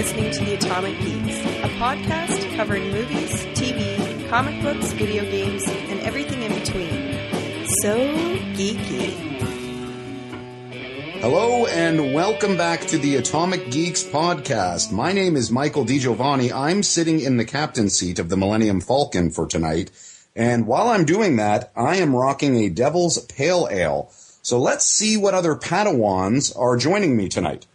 listening to The Atomic Geeks, a podcast covering movies, TV, comic books, video games, and everything in between. So geeky. Hello and welcome back to the Atomic Geeks podcast. My name is Michael DiGiovanni. I'm sitting in the captain's seat of the Millennium Falcon for tonight. And while I'm doing that, I am rocking a Devil's Pale Ale. So let's see what other Padawans are joining me tonight.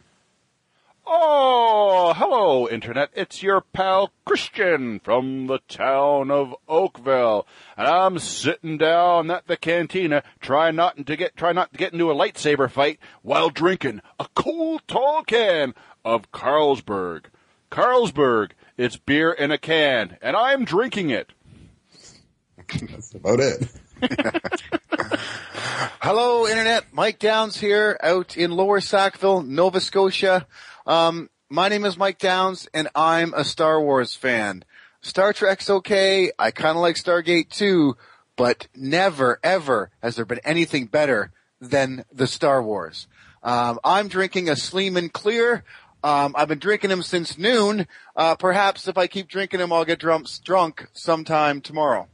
Oh, hello, Internet. It's your pal Christian from the town of Oakville. And I'm sitting down at the cantina, trying not to get, try not to get into a lightsaber fight while drinking a cool tall can of Carlsberg. Carlsberg, it's beer in a can, and I'm drinking it. That's about it. Hello, Internet. Mike Downs here out in Lower Sackville, Nova Scotia. Um, my name is Mike Downs, and I'm a Star Wars fan. Star Trek's okay. I kind of like Stargate too, but never, ever has there been anything better than the Star Wars. Um, I'm drinking a Sleeman Clear. Um, I've been drinking them since noon. Uh, perhaps if I keep drinking them, I'll get drunk, drunk sometime tomorrow.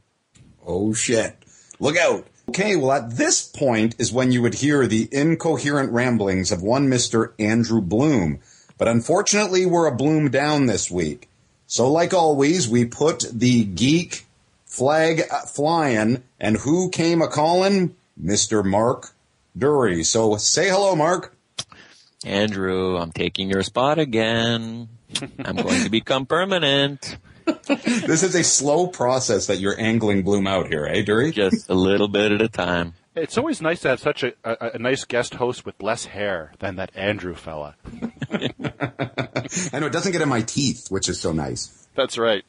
Oh shit. Look out. Okay, well at this point is when you would hear the incoherent ramblings of one Mr. Andrew Bloom. But unfortunately, we're a bloom down this week. So like always, we put the geek flag flying and who came a calling? Mr. Mark Dury. So say hello, Mark. Andrew, I'm taking your spot again. I'm going to become permanent. this is a slow process that you're angling Bloom out here, eh, Dury? Just a little bit at a time. It's always nice to have such a, a, a nice guest host with less hair than that Andrew fella. I know it doesn't get in my teeth, which is so nice. That's right.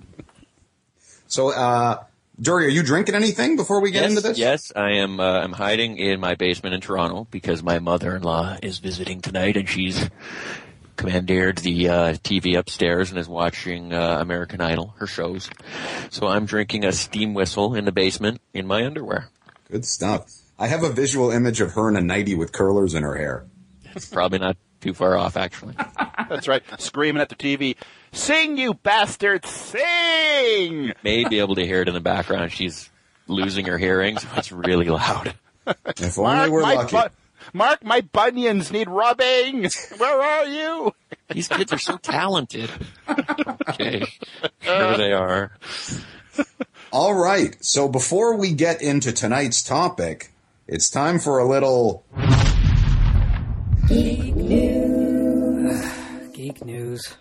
So, uh, Dury, are you drinking anything before we get yes, into this? Yes, I am. Uh, I'm hiding in my basement in Toronto because my mother-in-law is visiting tonight, and she's commandeered the uh, TV upstairs and is watching uh, American Idol, her shows. So I'm drinking a steam whistle in the basement in my underwear. Good stuff. I have a visual image of her in a nightie with curlers in her hair. It's probably not too far off, actually. That's right. Screaming at the TV, "Sing, you bastard, sing!" May be able to hear it in the background. She's losing her hearing, so it's really loud. If only we're my lucky. bu- Mark, my bunions need rubbing. Where are you? These kids are so talented. Okay, sure they are. All right. So before we get into tonight's topic, it's time for a little Geek news. geek news.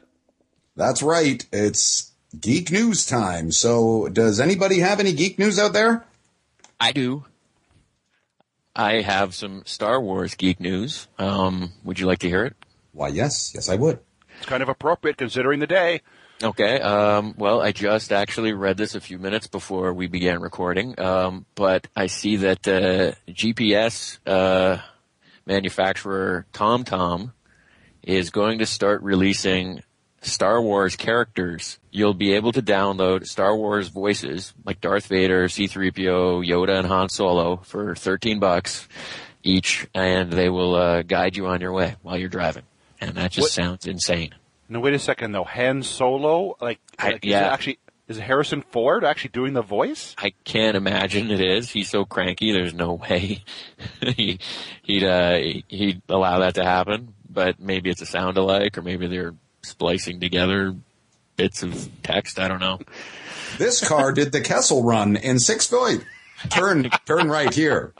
That's right. It's geek news time. So does anybody have any geek news out there? I do. I have some Star Wars geek news. Um, would you like to hear it? Why, yes. Yes, I would. It's kind of appropriate considering the day. Okay. Um, well, I just actually read this a few minutes before we began recording, um, but I see that uh, GPS uh, manufacturer TomTom is going to start releasing Star Wars characters. You'll be able to download Star Wars voices like Darth Vader, C-3PO, Yoda, and Han Solo for 13 bucks each, and they will uh, guide you on your way while you're driving. And that just What- sounds insane. No, wait a second though. Han Solo, like, I- like, is yeah. it actually is Harrison Ford actually doing the voice? I can't imagine it is. He's so cranky. There's no way he, he'd uh, he'd allow that to happen. But maybe it's a sound alike, or maybe they're splicing together bits of text. I don't know. This car did the Kessel run in six feet. Turn, turn right here.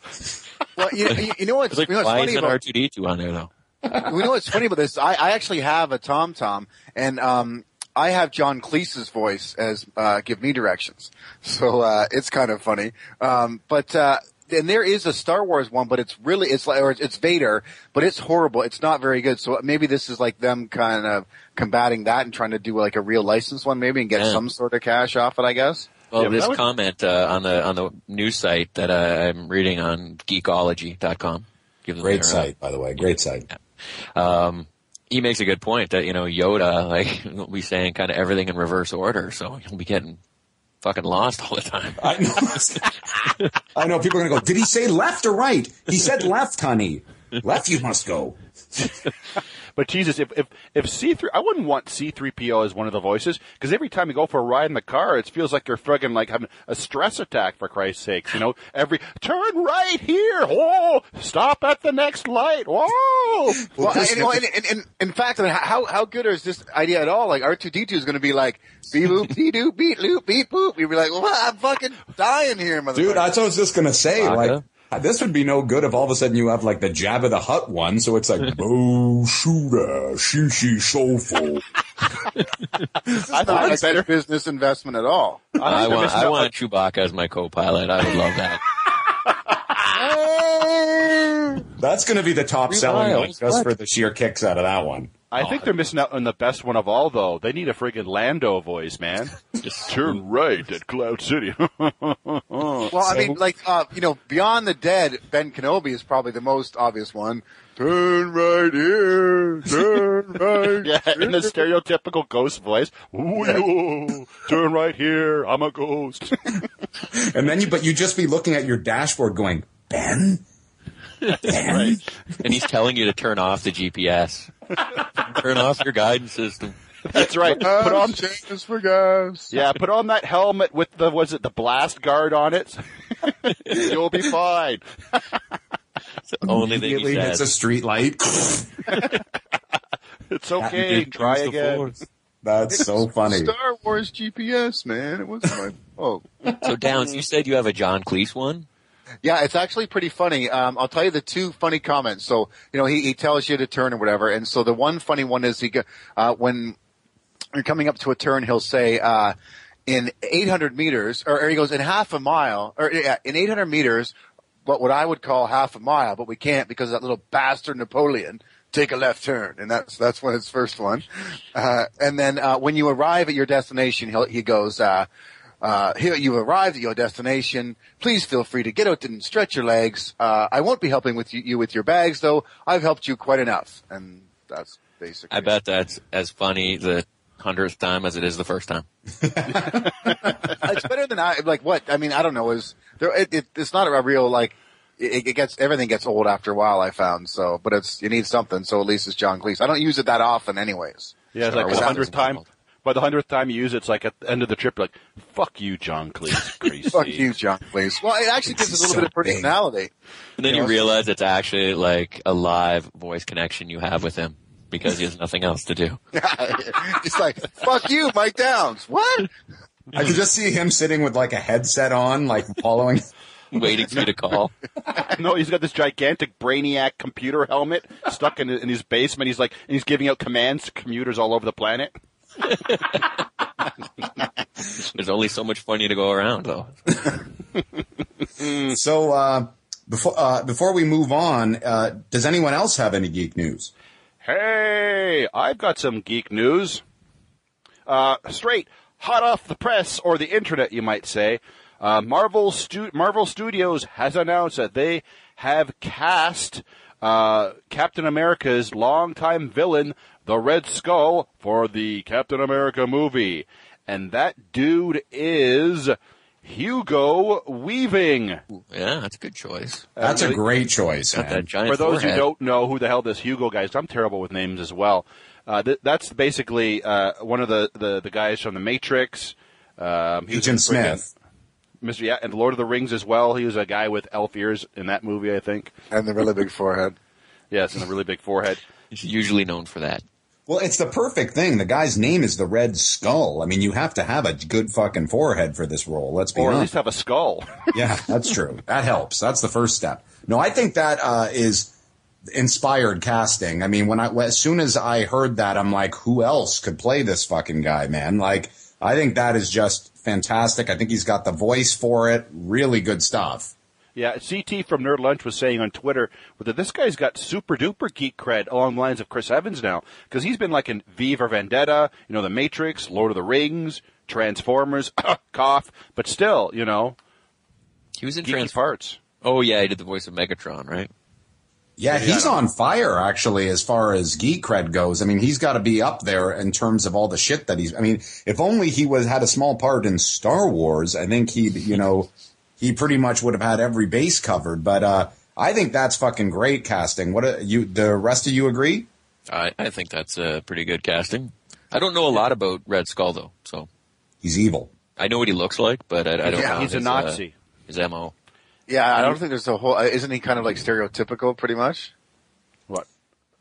Well, you, you, you know what's, It's like you know what's why funny isn't about R2D2 on there though? You know what's funny about this? I, I actually have a TomTom, and um, I have John Cleese's voice as uh, give me directions. So uh, it's kind of funny. Um, but uh, and there is a Star Wars one, but it's really it's like or it's Vader, but it's horrible. It's not very good. So maybe this is like them kind of combating that and trying to do like a real license one, maybe and get Yeah. some sort of cash off it. I guess. Well, Yeah, this would- comment uh, on the on the news site that uh, I'm reading on geekologie.com. Give them Great uh, site, by the way. Great site. Um, he makes a good point that you know Yoda like will be saying kind of everything in reverse order, so he'll be getting fucking lost all the time. I know. I know. People are going to go, did he say left or right? He said left, honey. Left you must go. But Jesus, if if if C three, I wouldn't want C three PO as one of the voices because every time you go for a ride in the car, it feels like you're friggin' like having a stress attack. For Christ's sakes, you know, every turn right here. Whoa, stop at the next light. Oh! Whoa. Well, and, well, and, and, and in fact, I mean, how how good is this idea at all? Like R two D two is going to be like beep boop beep doop beep loop beep boop. You'd be like, well, I'm fucking dying here, motherfucker. Dude, that's what I was just gonna say. Vodka. Like, Uh, this would be no good if all of a sudden you have like the Jabba the Hutt one, so it's like Bo Shooter, Shishi Soulful. I thought not a better. business investment at all. I they're want missing I want Chewbacca as my co-pilot. I would love that. That's gonna be the top Three selling one miles, just what? for the sheer kicks out of that one. I think they're missing out on the best one of all, though. They need a friggin' Lando voice, man. Just Turn right at Cloud City. Well, I mean, like, uh, you know, Beyond the Dead, Ben Kenobi is probably the most obvious one. Turn right here, turn right. yeah, in the stereotypical ghost voice. Ooh, turn right here. I'm a ghost. And then you, but you just be looking at your dashboard going, Ben? Ben? and he's telling you to turn off the GPS. turn off your guidance system. That's right. Put on, changes for guys. yeah, put on that helmet with the was it the blast guard on it. You'll be fine. It's the only thing he Immediately hits a says. street light. It's okay. Try again. That's so funny. Star Wars GPS, man. It was my oh. So Downs, you said you have a John Cleese one. Yeah, it's actually pretty funny. Um, I'll tell you the two funny comments. So, you know, he, he tells you to turn or whatever. And so the one funny one is he, uh, when you're coming up to a turn, he'll say, uh, in 800 meters, or, or he goes, in half a mile, or yeah, in 800 meters, what, what I would call half a mile, but we can't because that little bastard Napoleon. Take a left turn, and that's that's one his first one. Uh, and then uh, when you arrive at your destination, he'll, he goes, uh, uh, here you arrived at your destination. Please feel free to get out and stretch your legs. Uh, I won't be helping with you, you with your bags, though. I've helped you quite enough, and that's basically. I bet that's as funny the hundredth time as it is the first time. it's better than I like. What I mean, I don't know. Is there? It, it, it's not a real like. It, it gets everything gets old after a while. I found so, but it's you need something. So at least it's John Cleese. I don't use it that often, anyways. Yeah, it's Star like by the Wars hundredth time. Wild. By the hundredth time you use it, it's like at the end of the trip, like, "Fuck you, John Cleese." Crazy. Fuck you, John Cleese. Well, it actually gives it a little So bit of personality. And then You you know, realize it's actually like a live voice connection you have with him because he has nothing else to do. it's like fuck you, Mike Downs. What? I could just see him sitting with like a headset on, like following. Waiting for you to call. No, he's got this gigantic brainiac computer helmet stuck in, in his basement. He's like, and he's giving out commands to commuters all over the planet. There's only so much funny to go around though. So uh, before uh, before we move on, uh, does anyone else have any geek news? Hey, I've got some geek news. Uh, straight, hot off the press or the internet, you might say. Uh, Marvel, Stu- Marvel Studios has announced that they have cast uh, Captain America's longtime villain, the Red Skull, for the Captain America movie, and that dude is Hugo Weaving. Yeah, that's a good choice. That's a great choice, Got that giant For those forehead. who don't know who the hell this Hugo guy is, I'm terrible with names as well. Uh, th- that's basically uh, one of the, the, the guys from The Matrix. Um, he was Agent friggin- Smith. Mr. Yeah, and Lord of the Rings as well. He was a guy with elf ears in that movie, I think. And the really big forehead. Yes, and a really big forehead. He's usually known for that. Well, it's the perfect thing. The guy's name is the Red Skull. I mean, you have to have a good fucking forehead for this role. Let's be Or at honest. least have a skull. yeah, that's true. That helps. That's the first step. No, I think that uh, is inspired casting. I mean, when I as soon as I heard that, I'm like, who else could play this fucking guy, man? Like, I think that is just fantastic. I think he's got the voice for it. Really good stuff. yeah, CT from Nerd Lunch was saying on Twitter that this guy's got super duper geek cred along the lines of Chris Evans now. Because he's been like in V for Vendetta, you know, The Matrix, Lord of the Rings, Transformers, cough, but still, you know, He was in geeky Trans. parts. Oh yeah, he did the voice of Megatron, right? Yeah, Yeah, he's on fire actually as far as geek cred goes. I mean, he's got to be up there in terms of all the shit that he's. I mean, if only he was had a small part in Star Wars, I think he, you know, he pretty much would have had every base covered. But uh, I think that's fucking great casting. What a, you? The rest of you agree? I, I think that's a pretty good casting. I don't know a lot about Red Skull though, so He's evil. I know what he looks like, but I, I don't Yeah, know. He's a his, uh, Nazi. his mo. Yeah, I don't think there's a whole. uh, Isn't he kind of like stereotypical, pretty much? What?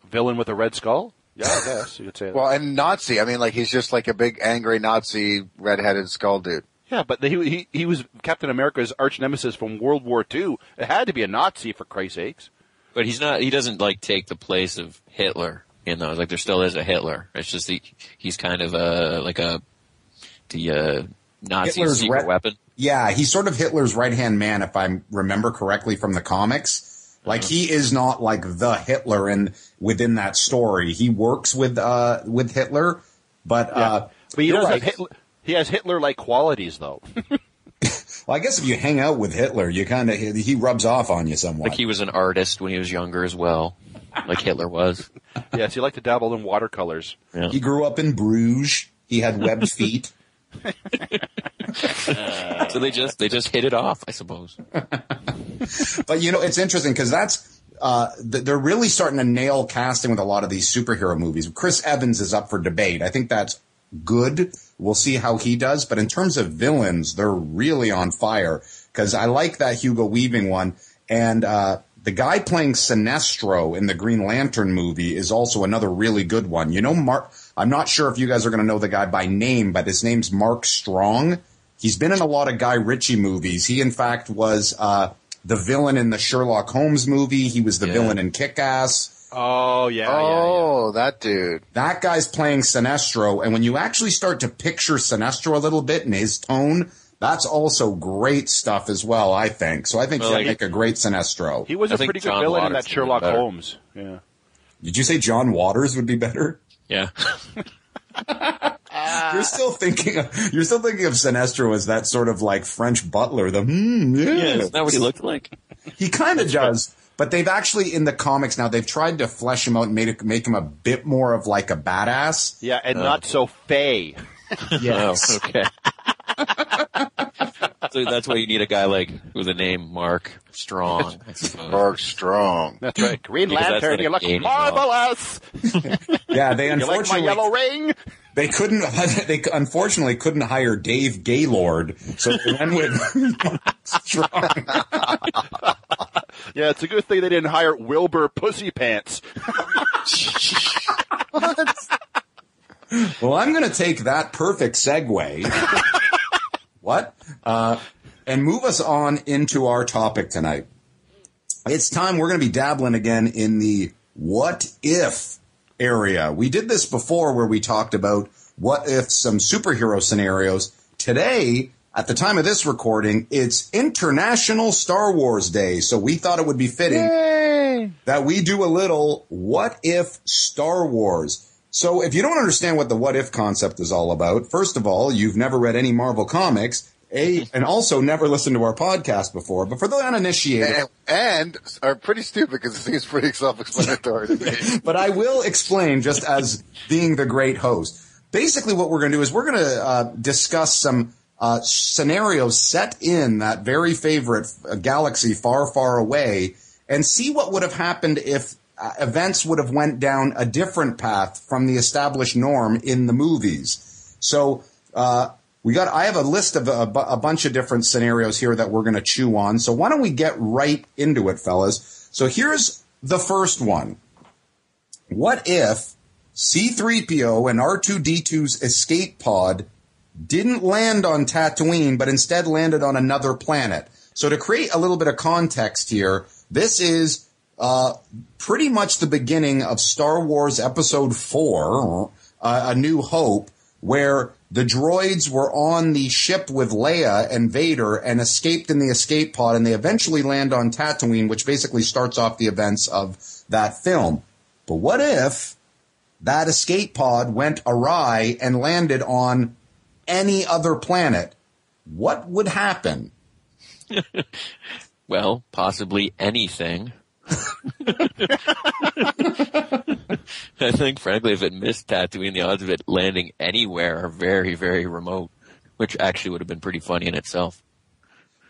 Villain with a red skull? Yeah, I guess you could say that. Well, and Nazi. I mean, like he's just like a big angry Nazi redheaded skull dude. yeah, but he, he he was Captain America's arch nemesis from World War II. It had to be a Nazi for Christ's sakes. But he's not. He doesn't like take the place of Hitler in those. Like there still is a Hitler. It's just he, he's kind of a like a the uh, Nazi Hitler's secret re- weapon. Yeah, he's sort of Hitler's right hand man, if I remember correctly from the comics. Like he is not like the Hitler in within that story. He works with uh with Hitler, but uh But he does right. have Hitler. He has Hitler-like qualities, though. Well, I guess if you hang out with Hitler, you kind of he rubs off on you somewhat. Like he was an artist when he was younger as well, like Hitler was. yes, he liked to dabble in watercolors. Yeah. He grew up in Bruges. He had webbed feet. So they just they just hit it off, I suppose. But you know, it's interesting because that's uh, th- they're really starting to nail casting with a lot of these superhero movies. Chris Evans is up for debate. I think that's good. We'll see how he does. But in terms of villains, they're really on fire because I like that Hugo Weaving one and. uh the guy playing Sinestro in the Green Lantern movie is also another really good one. You know, Mark, I'm not sure if you guys are going to know the guy by name, but his name's Mark Strong. He's been in a lot of Guy Ritchie movies. He, in fact, was uh, the villain in the Sherlock Holmes movie. He was the Yeah. villain in Kick Ass. Oh yeah, oh, that dude. That guy's playing Sinestro. And when you actually start to picture Sinestro a little bit in his tone, that's also great stuff as well, I think. So I think Well, he'll like- make a great Sinestro. He was I a think pretty good John villain in that would be Sherlock. Holmes. Yeah. Did you say John Waters would be better? Yeah. You're still thinking of, you're still thinking of Sinestro as that sort of like French butler. The hmm, yeah. yeah. Isn't that what he looked like? He kind of does. But they've actually in the comics now they've tried to flesh him out and made make him a bit more of like a badass. Yeah, and not so fey. Oh, okay. So that's why you need a guy like with a name Mark Strong. Mark Strong. That's right. Green Because Lantern, not a you look marvelous. Yeah, they You like my unfortunately yellow ring? they couldn't they unfortunately couldn't hire Dave Gaylord, so they went with Strong. Yeah, it's a good thing they didn't hire Wilbur Pussy Pants. Well, I'm going to take that perfect segue. What? Uh, and move us on into our topic tonight. It's time we're going to be dabbling again in the what if area. We did this before where we talked about what if some superhero scenarios. Today, at the time of this recording, it's International Star Wars Day. So we thought it would be fitting that we do a little what if Star Wars. So if you don't understand what the what if concept is all about, first of all, you've never read any Marvel comics, a and also never listened to our podcast before. But for the uninitiated, And, and are pretty stupid because it seems pretty self-explanatory to me. but I will explain just as being the great host. Basically, what we're going to do is we're going to uh, discuss some uh, scenarios set in that very favorite uh, galaxy far, far away, and see what would have happened if uh, events would have went down a different path from the established norm in the movies. So. Uh, we got. I have a list of a, a bunch of different scenarios here that we're going to chew on. So why don't we get right into it, fellas? So here's the first one. What if C3PO and R2D2's escape pod didn't land on Tatooine, but instead landed on another planet? So to create a little bit of context here, this is uh, pretty much the beginning of Star Wars Episode 4, uh, A New Hope, where the droids were on the ship with Leia and Vader and escaped in the escape pod, and they eventually land on Tatooine, which basically starts off the events of that film. But what if that escape pod went awry and landed on any other planet? What would happen? Well, possibly anything. I think, frankly, if it missed Tatooine, the odds of it landing anywhere are very, very remote, which actually would have been pretty funny in itself.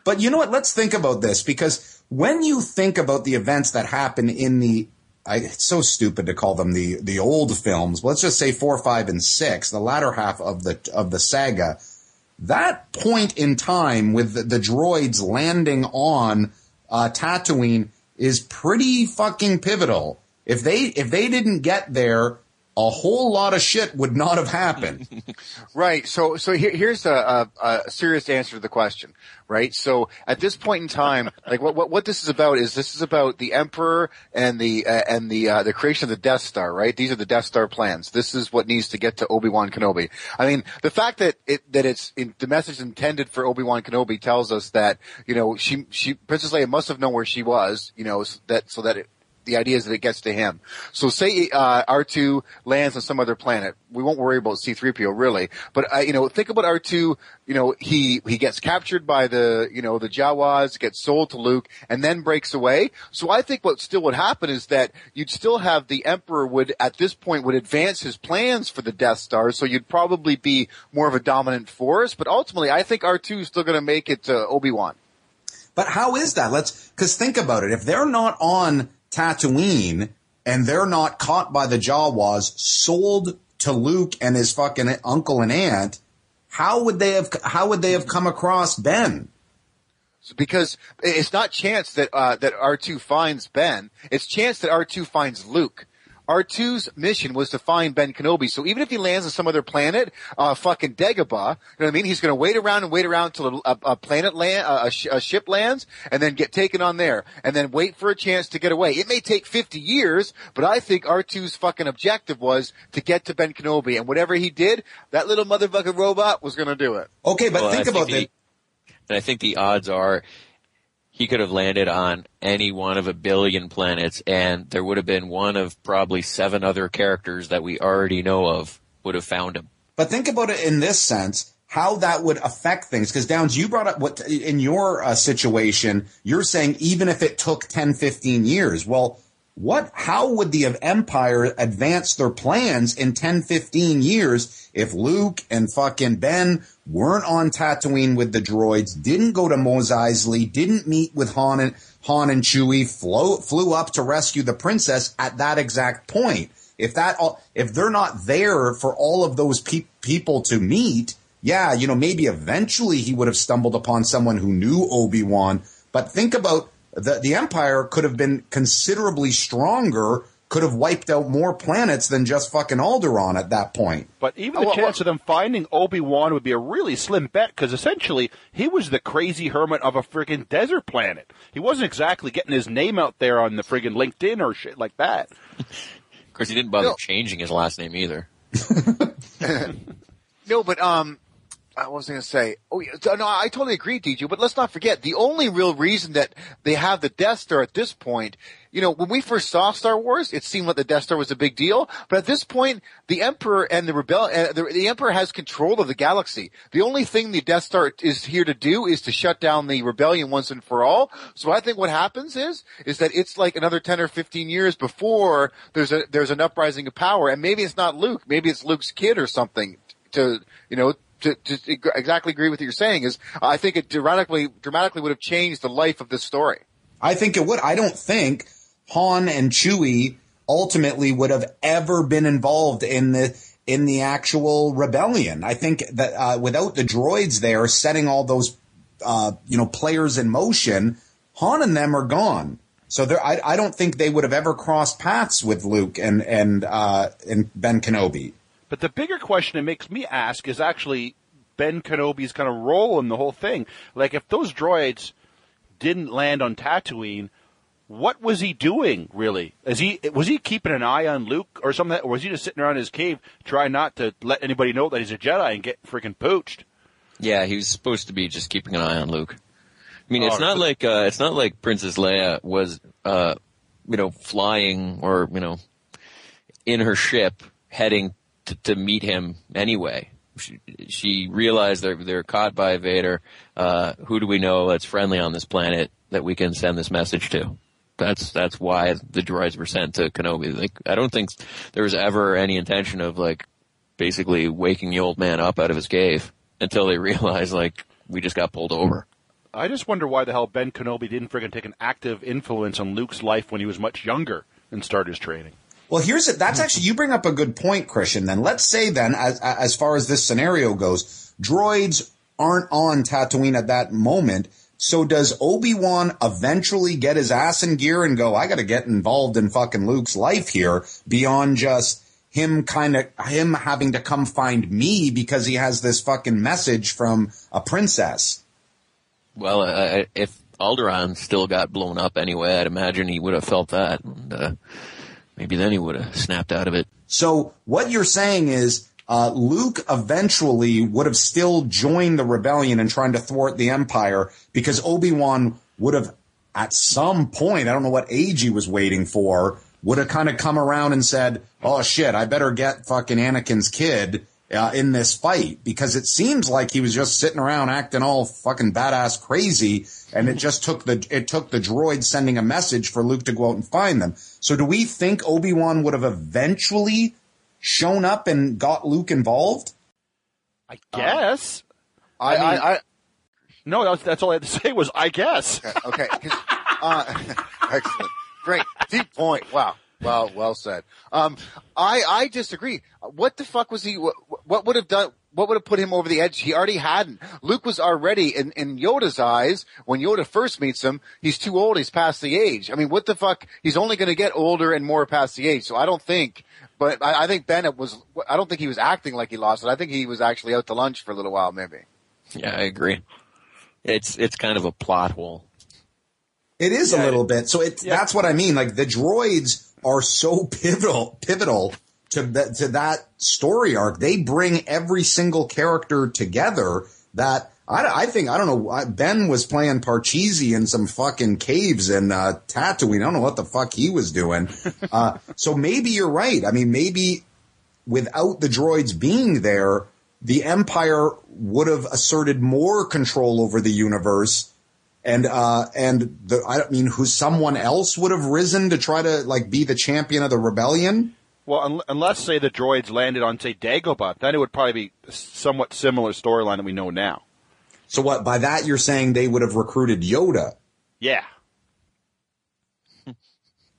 But you know what? Let's think about this because when you think about the events that happen in the I, it's so stupid to call them the the old films. Let's just say four, five, and six, the latter half of the of the saga. That point in time with the, the droids landing on uh, Tatooine is pretty fucking pivotal. If they if they didn't get there, a whole lot of shit would not have happened. Right. So, so here, here's a, a, a, serious answer to the question. Right. So, at this point in time, like what, what, what this is about is this is about the Emperor and the uh, and the uh, the creation of the Death Star. Right. These are the Death Star plans. This is what needs to get to Obi Wan Kenobi. I mean, the fact that it that it's in, the message intended for Obi Wan Kenobi tells us that you know she she Princess Leia must have known where she was. You know that so that it, the idea is that it gets to him. So say uh, R2 lands on some other planet. We won't worry about C3PO really, but uh, you know, think about R2. You know, he he gets captured by the you know the Jawas, gets sold to Luke, and then breaks away. So I think what still would happen is that you'd still have the Emperor would at this point would advance his plans for the Death Star. So you'd probably be more of a dominant force. But ultimately, I think R2 is still going to make it to Obi Wan. But how is that? Let's because think about it. If they're not on Tatooine and they're not caught by the Jawas, sold to Luke and his fucking uncle and aunt, how would they have how would they have come across Ben? Because it's not chance that uh, that R two finds Ben; it's chance that R two finds Luke. R2's mission was to find Ben Kenobi. So even if he lands on some other planet, uh, fucking Dagobah, you know what I mean? He's going to wait around and wait around until a, a, planet land, a, a, sh- a, ship lands, and then get taken on there, and then wait for a chance to get away. It may take 50 years, but I think R2's fucking objective was to get to Ben Kenobi, and whatever he did, that little motherfucking robot was going to do it. Okay, but well, think about that. And I think the odds are he could have landed on any one of a billion planets and there would have been one of probably seven other characters that we already know of would have found him. But think about it in this sense, how that would affect things. Because Downs, you brought up what in your uh, situation, you're saying even if it took 10, 15 years, well, what, how would the Empire advance their plans in 10, 15 years if Luke and fucking Ben weren't on Tatooine with the droids, didn't go to Mos Eisley, didn't meet with Han and, Han and Chewie, flew, flew up to rescue the princess at that exact point? If that, if they're not there for all of those pe- people to meet, yeah, you know, maybe eventually he would have stumbled upon someone who knew Obi-Wan, but think about the, the Empire could have been considerably stronger, could have wiped out more planets than just fucking Alderaan at that point. But even the oh, chance well, of them finding Obi Wan would be a really slim bet because essentially he was the crazy hermit of a friggin' desert planet. He wasn't exactly getting his name out there on the friggin' LinkedIn or shit like that. of course, he didn't bother no. changing his last name either. no, but um, I was going to say, oh no, I totally agree, DJ. But let's not forget the only real reason that they have the Death Star at this point. You know, when we first saw Star Wars, it seemed like the Death Star was a big deal. But at this point, the Emperor and the rebel, uh, the, the, Emperor has control of the galaxy. The only thing the Death Star is here to do is to shut down the rebellion once and for all. So I think what happens is, is that it's like another ten or fifteen years before there's a there's an uprising of power, and maybe it's not Luke, maybe it's Luke's kid or something to you know to, to exactly agree with what you're saying is I think it dramatically dramatically would have changed the life of this story. I think it would. I don't think Han and Chewie ultimately would have ever been involved in the in the actual rebellion. I think that uh, without the droids there setting all those uh, you know players in motion, Han and them are gone. So there, I, I don't think they would have ever crossed paths with Luke and and uh, and Ben Kenobi. But the bigger question it makes me ask is actually Ben Kenobi's kind of role in the whole thing. Like, if those droids didn't land on Tatooine, what was he doing really? Is he was he keeping an eye on Luke or something, or was he just sitting around his cave trying not to let anybody know that he's a Jedi and get freaking poached? Yeah, he was supposed to be just keeping an eye on Luke. I mean, it's not like uh, it's not like Princess Leia was, uh, you know, flying or you know, in her ship heading to, to meet him anyway. She, she realized they're they're caught by Vader. Uh, who do we know that's friendly on this planet that we can send this message to? That's that's why the droids were sent to Kenobi. Like I don't think there was ever any intention of like basically waking the old man up out of his cave until they realized like we just got pulled over. I just wonder why the hell Ben Kenobi didn't friggin' take an active influence on Luke's life when he was much younger and start his training. Well, here's it. That's actually you bring up a good point, Christian. Then let's say then, as as far as this scenario goes, droids aren't on Tatooine at that moment. So does Obi Wan eventually get his ass in gear and go? I got to get involved in fucking Luke's life here beyond just him kind of him having to come find me because he has this fucking message from a princess. Well, uh, if Alderaan still got blown up anyway, I'd imagine he would have felt that. And, uh, maybe then he would have snapped out of it. So what you're saying is uh, Luke eventually would have still joined the rebellion and trying to thwart the Empire because Obi Wan would have, at some point, I don't know what age he was waiting for, would have kind of come around and said, "Oh shit, I better get fucking Anakin's kid." Uh, in this fight because it seems like he was just sitting around acting all fucking badass crazy and it just took the it took the droid sending a message for Luke to go out and find them. So do we think Obi-Wan would have eventually shown up and got Luke involved? I guess. I, I mean- I, I no, that's, that's all I had to say was I guess. Okay. Uh, excellent. Great. Deep point. Wow. Well, well said. Um, I, I disagree. What the fuck was he, what, what would have done, what would have put him over the edge? He already hadn't. Luke was already, in, in Yoda's eyes, when Yoda first meets him, he's too old, he's past the age. I mean, what the fuck? He's only gonna get older and more past the age, so I don't think, but I, I think Bennett was, I don't think he was acting like he lost it. I think he was actually out to lunch for a little while, maybe. Yeah, I agree. It's it's kind of a plot hole. It is Yeah, a little bit. So it, yeah. that's what I mean. Like the droids are so pivotal, pivotal to that, to that story arc. They bring every single character together that I, I think, I don't know, Ben was playing Parcheesi in some fucking caves in uh, Tatooine. I don't know what the fuck he was doing. uh, so maybe you're right. I mean, maybe without the droids being there, the Empire would have asserted more control over the universe and uh and the I mean who someone else would have risen to try to like be the champion of the rebellion. Well, un- unless say the droids landed on say Dagobah, then it would probably be somewhat similar storyline that we know now. So what by that you're saying they would have recruited Yoda. Yeah.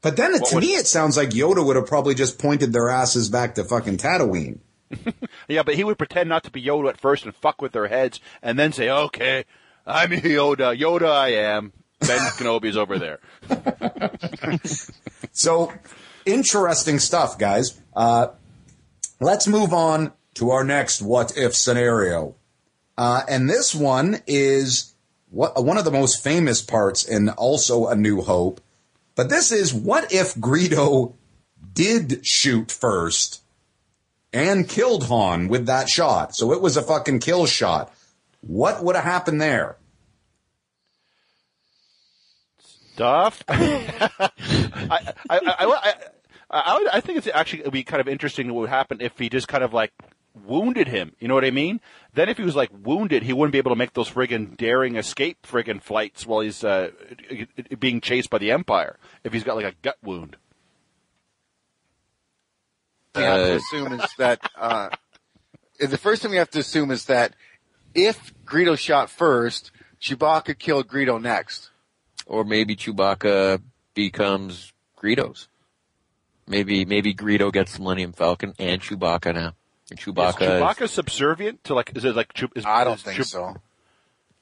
But then it, to would- me it sounds like Yoda would have probably just pointed their asses back to fucking Tatooine. Yeah, but he would pretend not to be Yoda at first and fuck with their heads, and then say, "Okay, I'm Yoda. Yoda, I am." Ben Kenobi's over there. So interesting stuff, guys. Uh, let's move on to our next what if scenario. Uh, and this one is what, one of the most famous parts in also A New Hope. But this is what if Greedo did shoot first and killed Han with that shot? So it was a fucking kill shot. What would have happened there? Stuff. I, I, I, I, I, I, would, I think it's actually would be kind of interesting what would happen if he just kind of like wounded him. You know what I mean? Then if he was like wounded, he wouldn't be able to make those friggin' daring escape friggin' flights while he's uh, being chased by the Empire. If he's got like a gut wound. we have to Uh, assume is that uh, the first thing we have to assume is that if Greedo shot first, Chewbacca killed Greedo next. Or maybe Chewbacca becomes Greedo's. Maybe maybe Greedo gets the Millennium Falcon and Chewbacca now. And Is Chewbacca, Chewbacca subservient to like? Is it like? Chew- Is, I don't is think Chew- so.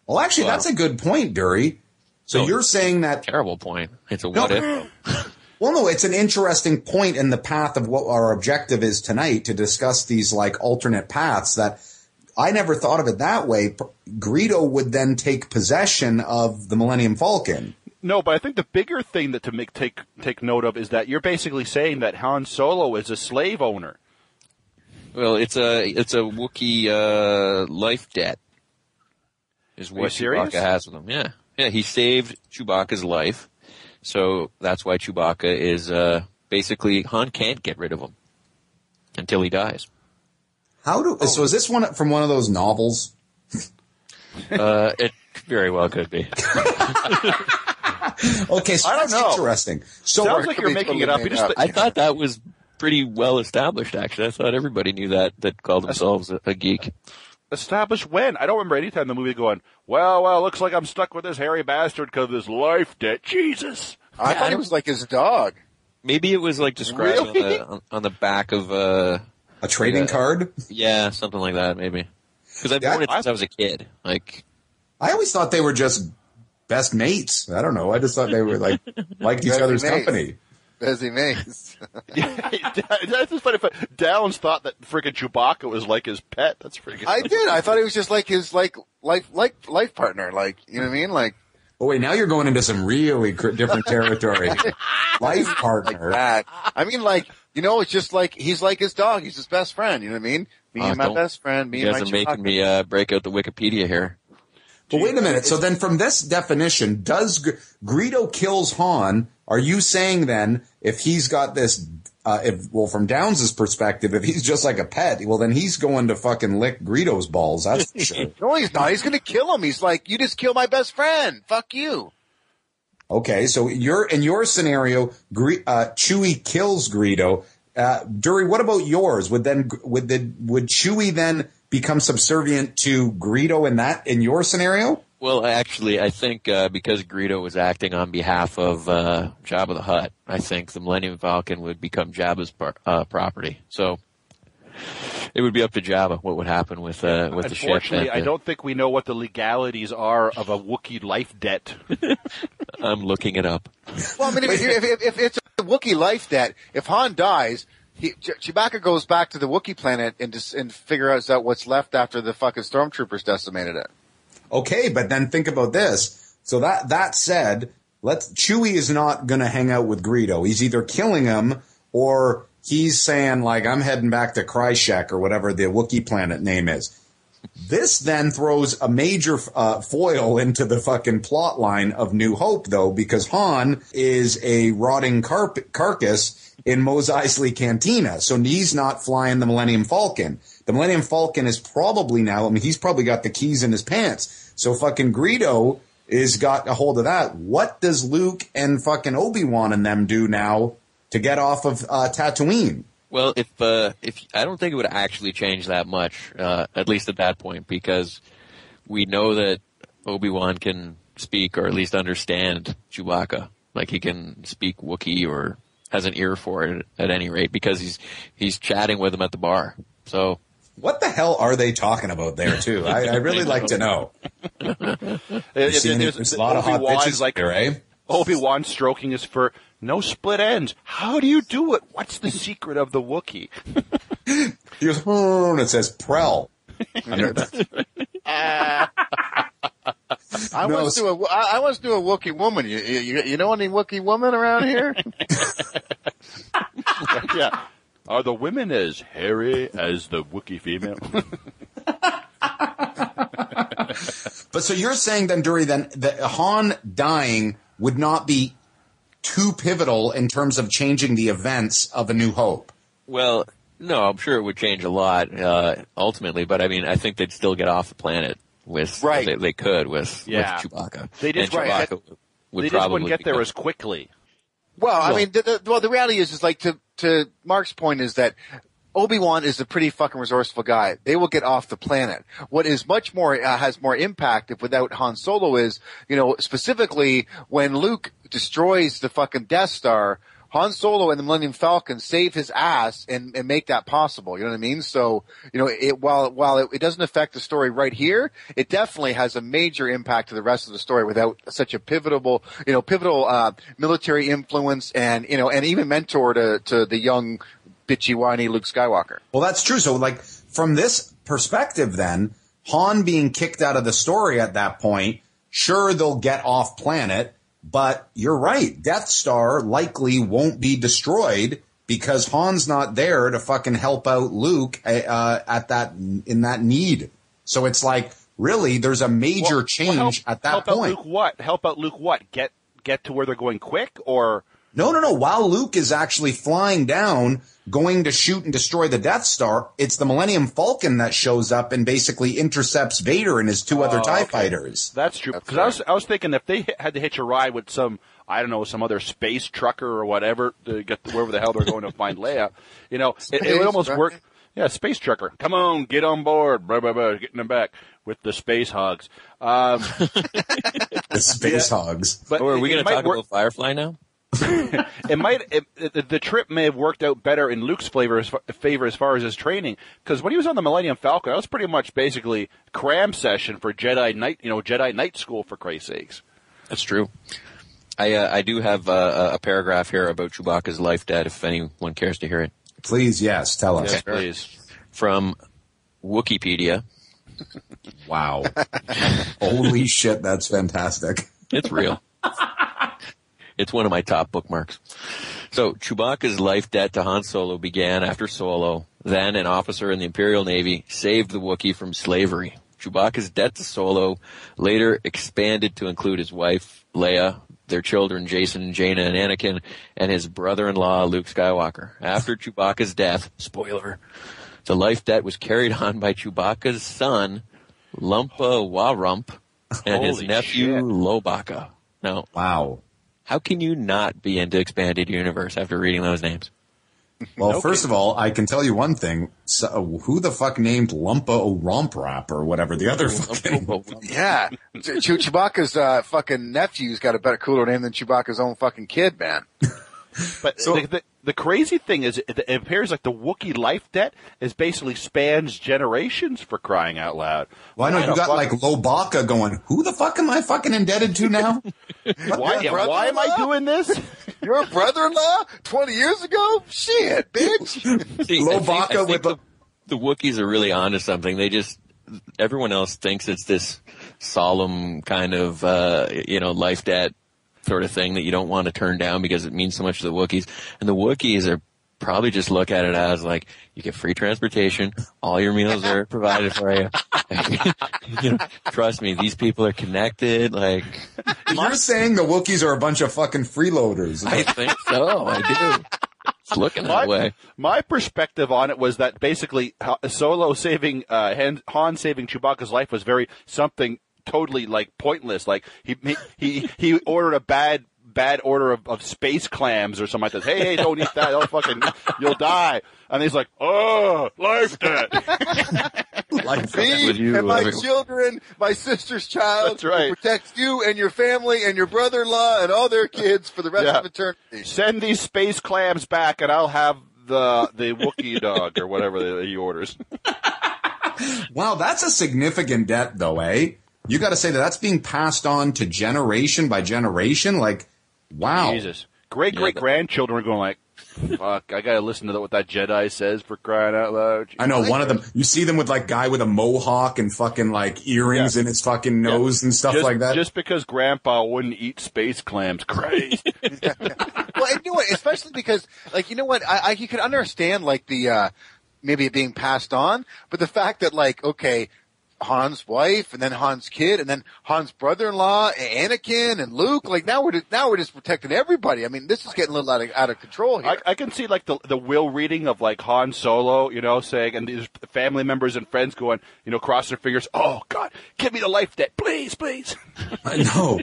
Well, actually, Wow. that's a good point, Dury. So No. you're saying that terrible point. It's a No. what if. Well, no, it's an interesting point in the path of what our objective is tonight to discuss these like alternate paths that I never thought of it that way. P- Greedo would then take possession of the Millennium Falcon. No, but I think the bigger thing that to make take take note of is that you're basically saying that Han Solo is a slave owner. Well, it's a it's a Wookiee uh, life debt. Is you what serious? Chewbacca has with him. Yeah, yeah. He saved Chewbacca's life, so that's why Chewbacca is uh, basically Han can't get rid of him until he dies. How do, so is this one from one of those novels? Uh, it very well could be. Okay, so I don't that's know. interesting. So Sounds like you're making it up. You just, up. I thought that was pretty well established. Actually, I thought everybody knew that that called themselves a, a geek. Established when? I don't remember any time the movie going, well, well, looks like I'm stuck with this hairy bastard because of this life debt. Jesus. I thought it was like his dog. Maybe it was like described Really? on, the, on, on the back of uh A trading Yeah. card? yeah something like that maybe because I've Yeah, known it I- since I was a kid. Like I always thought they were just best mates. I don't know. I just thought they were like liked each Best other's mates. company. Busy maze. That's just funny. If Downs thought that freaking Chewbacca was like his pet. That's pretty good. I did. I thought he was just like his like life like life partner. Like you know what I mean? Like Oh wait, now you're going into some really cr- different territory. Life like partner. that. I mean, like you know, it's just like he's like his dog. He's his best friend. You know what I mean? Me Oh, and my best friend. Me you and guys my are making me uh, break out the Wikipedia here. But wait a minute. So then, from this definition, does Gr- Greedo kills Han? Are you saying then, if he's got this, uh, if well, from Downs' perspective, if he's just like a pet, well, then he's going to fucking lick Greedo's balls. That's for sure. No, he's not. He's gonna kill him. He's like, you just killed my best friend. Fuck you. Okay, so you're in your scenario, Gre- uh, Chewie kills Greedo. Uh, Dury, what about yours? Would then would the would Chewie then become subservient to Greedo in that in your scenario? Well, actually, I think uh, because Greedo was acting on behalf of uh, Jabba the Hutt, I think the Millennium Falcon would become Jabba's par- uh, property. So it would be up to Jabba what would happen with uh, with the ship. Unfortunately, I uh, don't think we know what the legalities are of a Wookiee life debt. I'm looking it up. Well, I mean, if, if, if, if it's a Wookiee life debt, if Han dies, he, Chewbacca goes back to the Wookiee planet and just and figures out what's left after the fucking stormtroopers decimated it. Okay, but then think about this. So that that said, let's Chewie is not going to hang out with Greedo. He's either killing him or he's saying like I'm heading back to Kryshek or whatever the Wookiee planet name is. This then throws a major uh, foil into the fucking plot line of New Hope, though, because Han is a rotting carp- carcass in Mos Eisley Cantina, so he's not flying the Millennium Falcon. The Millennium Falcon is probably now. I mean, he's probably got the keys in his pants. So fucking Greedo is got a hold of that. What does Luke and fucking Obi Wan and them do now to get off of uh, Tatooine? Well, if uh, if I don't think it would actually change that much, uh, at least at that point, because we know that Obi Wan can speak or at least understand Chewbacca, like he can speak Wookiee or has an ear for it at any rate, because he's he's chatting with him at the bar. So What the hell are they talking about there too? I, I really like to know. It- it- there's, there's- a lot of hot bitches like there, eh? Obi Wan stroking his fur. No split ends. How do you do it? What's the secret of the Wookiee? He goes, "Hmm," and it says Prell. I No, once knew a I I once knew a Wookiee woman. You, you you know any Wookiee woman around here? yeah. Are the women as hairy as the Wookiee female? But so you're saying then, Dury, then that Han dying would not be too pivotal in terms of changing the events of A New Hope. Well, no, I'm sure it would change a lot uh, ultimately, but I mean, I think they'd still get off the planet with Right. They, they could with, Yeah. with Chewbacca. They just- and right. Chewbacca would they just probably wouldn't get there as quickly. Well, I Well- mean, the, the, well, the reality is, is like to to Mark's point is that Obi Wan is a pretty fucking resourceful guy. They will get off the planet. What is much more uh, has more impact if without Han Solo is, you know, specifically when Luke destroys the fucking Death Star. Han Solo and the Millennium Falcon save his ass and, and make that possible. You know what I mean? So, you know, it, while, while it, it doesn't affect the story right here, it definitely has a major impact to the rest of the story without such a pivotal, you know, pivotal, uh, military influence and, you know, and even mentor to, to the young, bitchy, whiny Luke Skywalker. Well, that's true. So, like, from this perspective, then, Han being kicked out of the story at that point, sure, they'll get off planet, but you're right. Death Star likely won't be destroyed because Han's not there to fucking help out Luke uh, at that, in that need. So it's like, really, there's a major Well, change well, help, at that help point. Out Luke what? Help out Luke what? Get get to where they're going quick or No, no, no. While Luke is actually flying down, going to shoot and destroy the Death Star, it's the Millennium Falcon that shows up and basically intercepts Vader and his two other Oh, TIE okay. fighters. That's true. That's Because I was I was thinking if they had to hitch a ride with some I don't know some other space trucker or whatever to get to wherever the hell they're going to find Leia, you know, it, it would almost trucker? work. Yeah, space trucker. Come on, get on board. Blah, blah, blah, getting them back with the space hogs. Um, The space hogs. but Oh, are we going to talk work- about Firefly now? It might it, it, the trip may have worked out better in Luke's flavor as, fa- favor as far as his training because when he was on the Millennium Falcon, that was pretty much basically cram session for Jedi Knight, you know, Jedi Night School for Christ's sakes. That's true. I uh, I do have uh, a paragraph here about Chewbacca's life debt. If anyone cares to hear it, Please, yes, tell us. Yes, please. from Wikipedia. Wow. Holy shit, that's fantastic. It's real. it's one of my top bookmarks. So Chewbacca's life debt to Han Solo began after Solo, then an officer in the Imperial Navy, saved the Wookiee from slavery. Chewbacca's debt to Solo later expanded to include his wife, Leia, their children, Jacen, Jaina, and Anakin, and his brother-in-law, Luke Skywalker. After Chewbacca's death, spoiler, the life debt was carried on by Chewbacca's son, Lumpawarrump, and his nephew, shit. Lowbacca. Now, Wow. How can you not be into expanded universe after reading those names? Well, Okay. first of all, I can tell you one thing. So, who the fuck named Lumpa o Romp Rap or whatever the other fucking. Yeah, Ch- Chewbacca's uh, fucking nephew's got a better, cooler name than Chewbacca's own fucking kid, man. But So- the, the, the crazy thing is, it, it appears like the Wookiee life debt is basically spans generations for crying out loud. Well, I know you got fuck- like Lowbacca going, who the fuck am I fucking indebted to now? Why, yeah, why am I brother-in-law? doing this? Your brother-in-law twenty years ago? Shit, bitch. See, Lowbacca I think, with the, the Wookiees are really onto something. They just everyone else thinks it's this solemn kind of uh, you know life debt sort of thing that you don't want to turn down because it means so much to the Wookiees. And the Wookiees are probably just look at it as like you get free transportation, all your meals are provided for you. you know, trust me, these people are connected. Like You're saying the Wookiees are a bunch of fucking freeloaders. I think so. I do. It's looking that my, way. my perspective on it was that basically Solo saving uh, Han, Han saving Chewbacca's life was very something totally like pointless. Like he he he, he ordered a bad bad order of, of space clams or something like that. Hey, hey, don't eat that. Don't fucking you'll die. And he's like, oh, life debt. like, Me with you, and my everyone. children, my sister's child, That's right. will protect you and your family and your brother-in-law and all their kids for the rest Yeah. of eternity. Send these space clams back, and I'll have the the Wookiee dog or whatever he orders. wow, that's a significant debt though, eh? You got to say that that's being passed on to generation by generation. Like, wow. Jesus, great great but- grandchildren are going like, fuck, I gotta listen to what that Jedi says for crying out loud. I know one of them. You see them with like guy with a mohawk and fucking like earrings Yeah. in his fucking nose and stuff just, like that. Just because Grandpa wouldn't eat space clams, crazy. well, and you know what? Especially because, like, you know what? I, I you can understand like the uh maybe it being passed on, but the fact that like, okay, Han's wife and then Han's kid and then Han's brother-in-law, Anakin and Luke. Like now we're just, now we're just protecting everybody. I mean, this is getting a little out of out of control here. I, I can see like the the will reading of like Han Solo, you know, saying, and these family members and friends going, you know, cross their fingers. Oh God, give me the life debt, please, please. I know.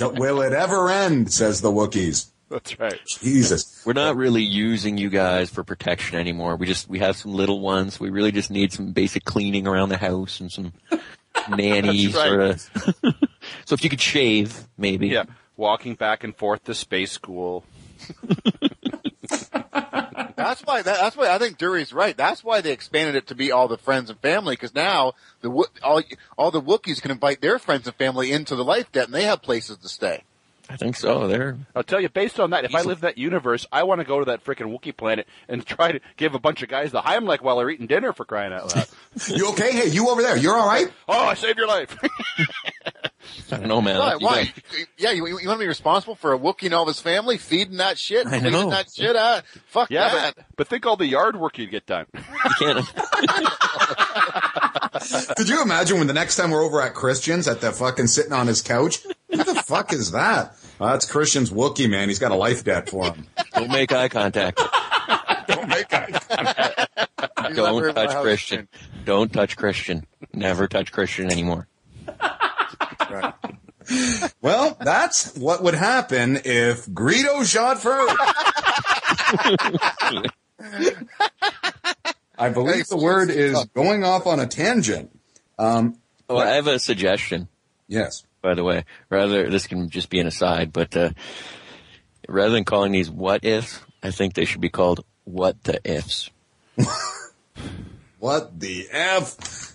Will it ever end? Says the Wookiees. That's right. Jesus. We're not really using you guys for protection anymore. We just we have some little ones. We really just need some basic cleaning around the house and some nanny That's right. sort of. so if you could shave, maybe. Yeah, walking back and forth to space school. That's why. That, that's why I think Dury's right. That's why they expanded it to be all the friends and family because now the all all the Wookiees can invite their friends and family into the life debt, and they have places to stay. I think so. There. I'll tell you, based on that, if I live in that universe, I want to go to that freaking Wookiee planet and try to give a bunch of guys the Heimlich while they're eating dinner for crying out loud. You okay? Hey, you over there? You're all right? oh, I saved your life. I don't know, man. Why? You why? Yeah, you, you want to be responsible for a Wookiee and all of his family feeding that shit, I cleaning know. that shit out? Fuck yeah, that. but, but think all the yard work you'd get done. you can't. Could you imagine when the next time we're over at Christian's at the fucking sitting on his couch? Who the fuck is that? Oh, that's Christian's Wookie, man. He's got a life debt for him. Don't make eye contact. Don't make eye You never Don't touch house, Christian. Don't touch Christian. Never touch Christian anymore. Right. Well, that's what would happen if Greedo shot first. I believe the word is going off on a tangent. Um, Oh, I have a suggestion, yes. By the way. Rather, this can just be an aside, but uh, rather than calling these "what ifs," I think they should be called "what the ifs." What the f?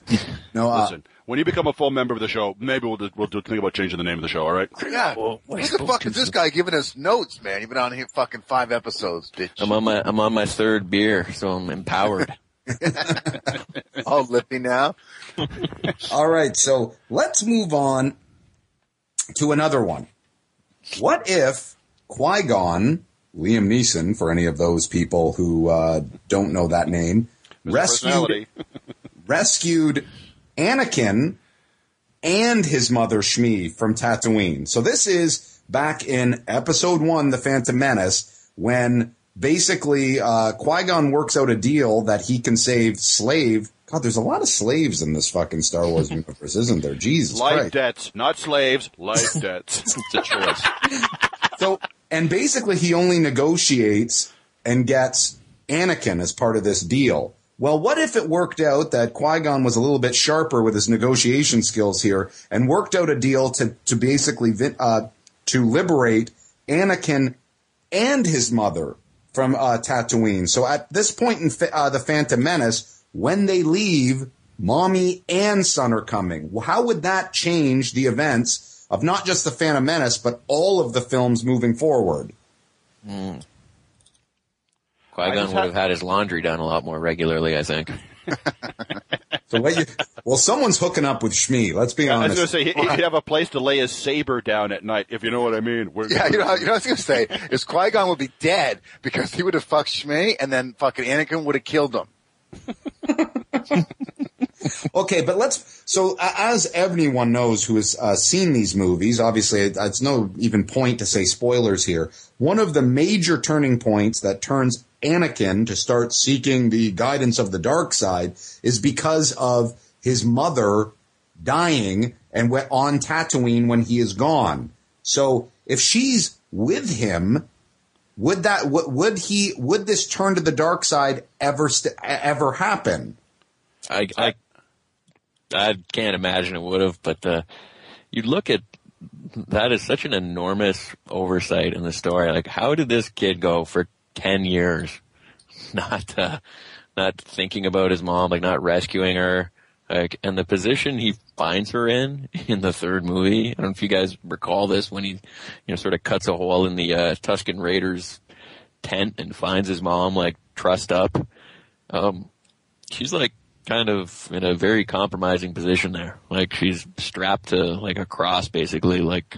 No, uh, Listen, when you become a full member of the show, maybe we'll do, we'll do, think about changing the name of the show. All right? Yeah. Well, what Look are at you this guy giving us notes, man. You've been on here fucking five episodes, bitch. I'm on my I'm on my third beer, so I'm empowered. all lippy now. All right, so let's move on to another one. What if Qui Gon, Liam Neeson, for any of those people who uh, don't know that name, rescued rescued Anakin and his mother Shmi from Tatooine. So this is back in Episode One, The Phantom Menace, when basically uh, Qui Gon works out a deal that he can save slave. God, there's a lot of slaves in this fucking Star Wars universe, isn't there? Jesus Life Christ. debts, not slaves. Life debts. it's a choice. So, and basically he only negotiates and gets Anakin as part of this deal. Well, what if it worked out that Qui-Gon was a little bit sharper with his negotiation skills here and worked out a deal to, to basically, uh, to liberate Anakin and his mother from, uh, Tatooine. So at this point in, uh, the Phantom Menace, when they leave, mommy and son are coming. Well, how would that change the events of not just the Phantom Menace, but all of the films moving forward? Hmm. Qui Gon would have had his laundry done a lot more regularly, I think. So what you, well, someone's hooking up with Shmi. Let's be honest. I was honest. going to say, he- he'd have a place to lay his saber down at night, if you know what I mean. We're, Yeah, you know, you know what I was gonna say is Qui Gon would be dead because he would have fucked Shmi, and then fucking Anakin would have killed him. Okay, but let's. So a- as everyone knows who has uh, seen these movies, obviously it- it's no even point to say spoilers here. One of the major turning points that turns Anakin to start seeking the guidance of the dark side is because of his mother dying and went on Tatooine when he is gone. So if she's with him, would that would, he would this turn to the dark side ever st- ever happen? I, I, I can't imagine it would have, but uh, you look at that is such an enormous oversight in the story. Like, how did this kid go for ten years, not uh, not thinking about his mom, like not rescuing her, like, and the position he finds her in in the third movie. I don't know if you guys recall this when he, you know, sort of cuts a hole in the uh, Tuscan Raiders tent and finds his mom like trussed up. Um, she's like kind of in a very compromising position there. Like she's strapped to like a cross, basically, like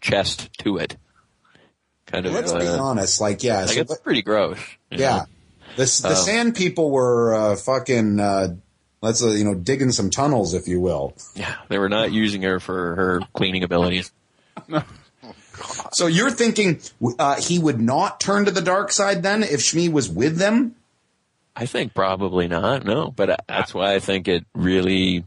chest to it. Kind of. Let's be uh, honest. Like, yeah, Like so- it's pretty gross. yeah. know? The the Um, sand people were uh, fucking. Let's uh, you know digging some tunnels, if you will. Yeah, they were not using her for her cleaning abilities. So you're thinking uh, he would not turn to the dark side then if Shmi was with them? I think probably not. No, but that's why I think it really,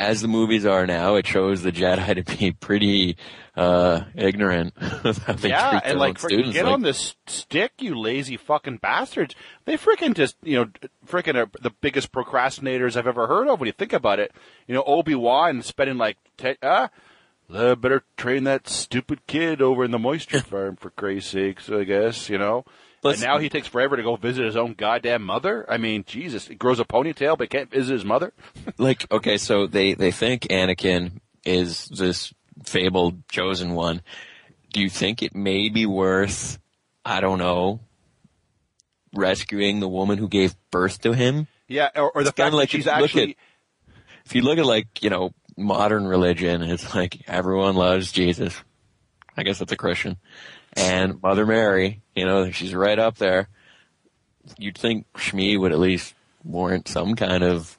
as the movies are now, it shows the Jedi to be pretty uh, ignorant how they yeah, treat their and like, students. get Like, on this stick, you lazy fucking bastards. They freaking just, you know, freaking are the biggest procrastinators I've ever heard of when you think about it. You know, Obi-Wan spending like, te- ah, uh, better train that stupid kid over in the moisture farm for Christ's sakes, I guess, you know. Let's- and now he takes forever to go visit his own goddamn mother. I mean, Jesus, he grows a ponytail but can't visit his mother. like okay so they they think anakin is this fabled chosen one do you think it may be worth i don't know rescuing the woman who gave birth to him Yeah, or, or the fact like that she's if you look actually. if you look at like you know modern religion it's like everyone loves jesus i guess that's a christian and mother mary you know she's right up there you'd think shmi would at least warrant some kind of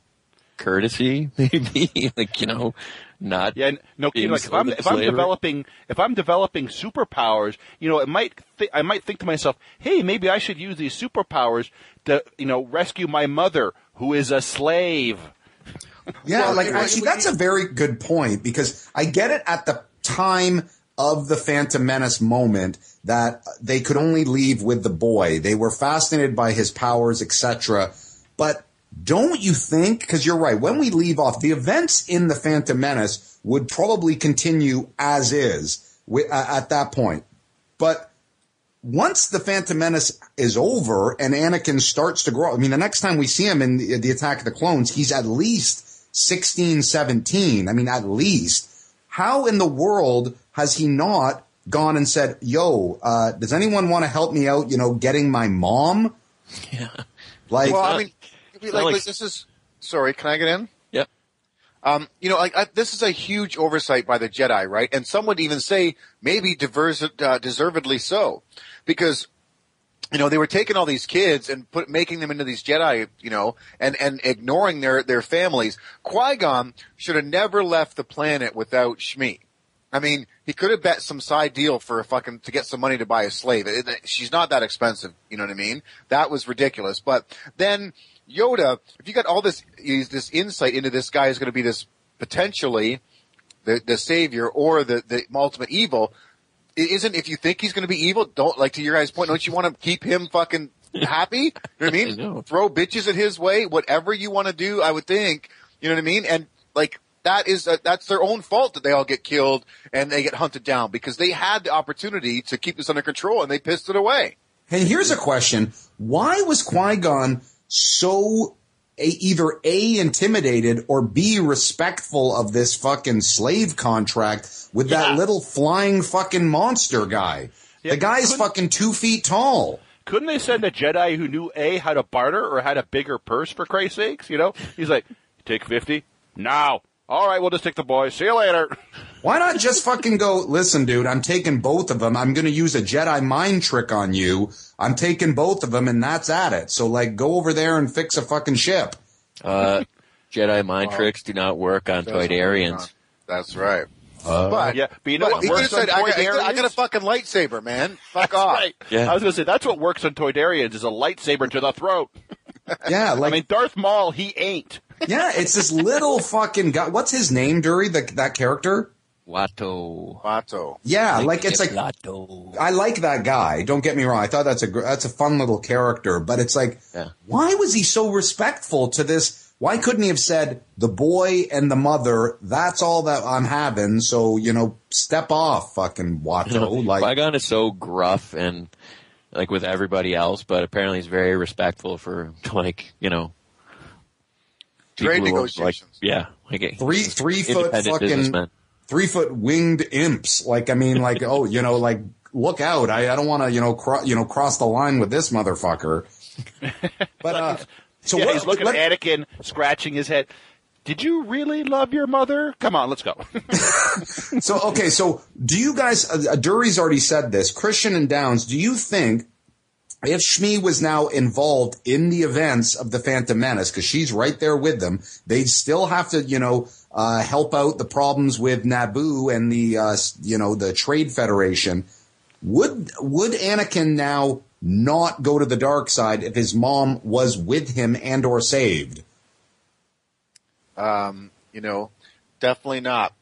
courtesy maybe like you know not Yeah, no kidding. being Like if I'm if I'm developing if I'm developing superpowers, you know, it might th- I might think to myself, hey, maybe I should use these superpowers to you know rescue my mother who is a slave. Yeah, Well, like actually, that's a very good point because I get it at the time of the Phantom Menace moment that they could only leave with the boy. They were fascinated by his powers, etc. But don't you think, because you're right, when we leave off, the events in The Phantom Menace would probably continue as is at that point. But once the Phantom Menace is over and Anakin starts to grow, I mean, the next time we see him in the, the Attack of the Clones, he's at least 16, 17. I mean, at least. How in the world has he not gone and said, yo, uh, does anyone want to help me out, you know, getting my mom? Yeah. Like, Well, I mean, like, like- like, this is. Sorry, can I get in? Yeah. Um, you know, like I, this is a huge oversight by the Jedi, right? And some would even say maybe diverse, uh, deservedly so, because you know they were taking all these kids and put making them into these Jedi, you know, and and ignoring their their families. Qui Gon should have never left the planet without Shmi. I mean, he could have bet some side deal for a fucking to get some money to buy a slave. It- it- she's not that expensive, you know what I mean? That was ridiculous. But then Yoda, if you got all this this insight into this guy is going to be this potentially the the savior or the the ultimate evil, it isn't if you think he's going to be evil, don't like to your guys' point, don't you want to keep him fucking happy? You know what I mean? I. Throw bitches at his way, whatever you want to do, I would think. You know what I mean? And like that is uh, that's their own fault that they all get killed and they get hunted down because they had the opportunity to keep this under control and they pissed it away. Hey, here's a question. Why was Qui-Gon so a, either A, intimidated or B, respectful of this fucking slave contract with that little flying fucking monster guy? Yeah, the guy's couldn't- fucking two feet tall. Couldn't they send a Jedi who knew A, how to barter or had a bigger purse for Christ's sakes? You know? He's like, take 50? No. All right, we'll just take the boys. See you later. Why not just fucking go, listen, dude, I'm taking both of them. I'm going to use a Jedi mind trick on you. I'm taking both of them and that's at it. So like go over there and fix a fucking ship. Uh, Jedi mind tricks do not work on Toydarians. That's right. Uh, But Yeah, but you know but what works said, I got, I got- a fucking lightsaber, man. Fuck off. Right. Yeah. I was going to say, that's what works on Toydarians is a lightsaber to the throat. yeah, like I mean, Darth Maul, he ain't. Yeah, it's this little fucking guy. What's his name, Dury? The, that character? Watto. Vato. Yeah, like it's like Watto. I like that guy. Don't get me wrong. I thought that's a that's a fun little character, but it's like, Yeah. why was he so respectful to this? Why couldn't he have said the boy and the mother? That's all that I'm having. So you know, step off, fucking Watto. like, Qui-Gon is so gruff and like with everybody else, but apparently he's very respectful for like you know Trade people negotiations. Like, yeah, like three three foot fucking three foot winged imps. Like, I mean, like, oh, you know, like, look out. I, I don't want to, you know, cro- you know, cross the line with this motherfucker. But, uh, so yeah, what, he's looking let- at Anakin, scratching his head. Did you really love your mother? Come on, let's go. So okay, so do you guys? Uh, Dury's already said this. Christian and Downs, do you think if Shmi was now involved in the events of the Phantom Menace, because she's right there with them, they'd still have to, you know, uh, help out the problems with Naboo and the, uh, you know, the Trade Federation. Would would Anakin now not go to the dark side if his mom was with him and or saved? Um, you know, definitely not.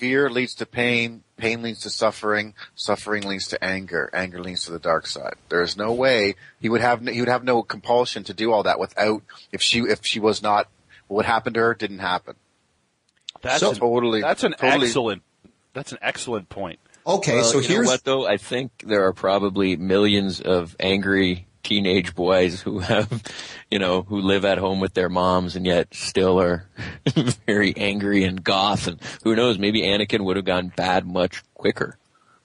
Fear leads to pain. Pain leads to suffering. Suffering leads to anger. Anger leads to the dark side. There is no way he would have he would have no compulsion to do all that without if she if she was not what happened to her didn't happen. That's So- an, Totally- That's an totally- excellent. That's an excellent point. Okay, Well, so you know here's what though. I think there are probably millions of angry teenage boys who have, you know, who live at home with their moms and yet still are very angry and goth. And who knows? Maybe Anakin would have gone bad much quicker.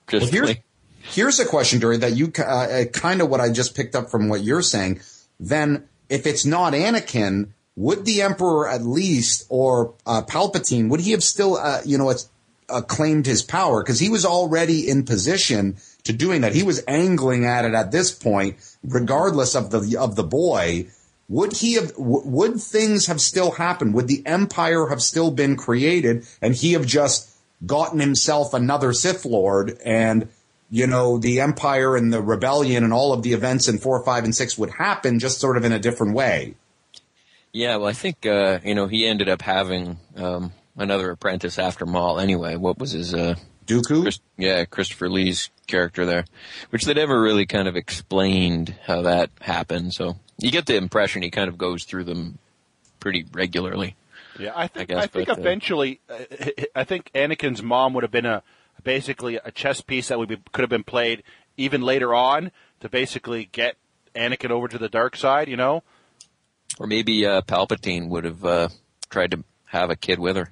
Just Well, here's like, here's a question, Dory, that you uh, uh, kind of what I just picked up from what you're saying. Then, if it's not Anakin, would the Emperor at least or uh, Palpatine would he have still, uh, you know, it's, uh, claimed his power because he was already in position to doing that. He was angling at it at this point, regardless of the of the boy. Would he have? W- would things have still happened? Would the Empire have still been created, and he have just gotten himself another Sith Lord, and you know the Empire and the rebellion and all of the events in four, five, and six would happen, just sort of in a different way. yeah. Well, I think uh, you know he ended up having um, another apprentice after Maul. Anyway, what was his? Uh, Dooku. Chris, yeah, Christopher Lee's character there, which they never really kind of explained how that happened. So You get the impression he kind of goes through them pretty regularly. Yeah, I think I I, think but, uh, eventually, uh, I think Anakin's mom would have been a basically a chess piece that would be could have been played even later on to basically get Anakin over to the dark side. You know, Or maybe uh, Palpatine would have uh, tried to have a kid with her.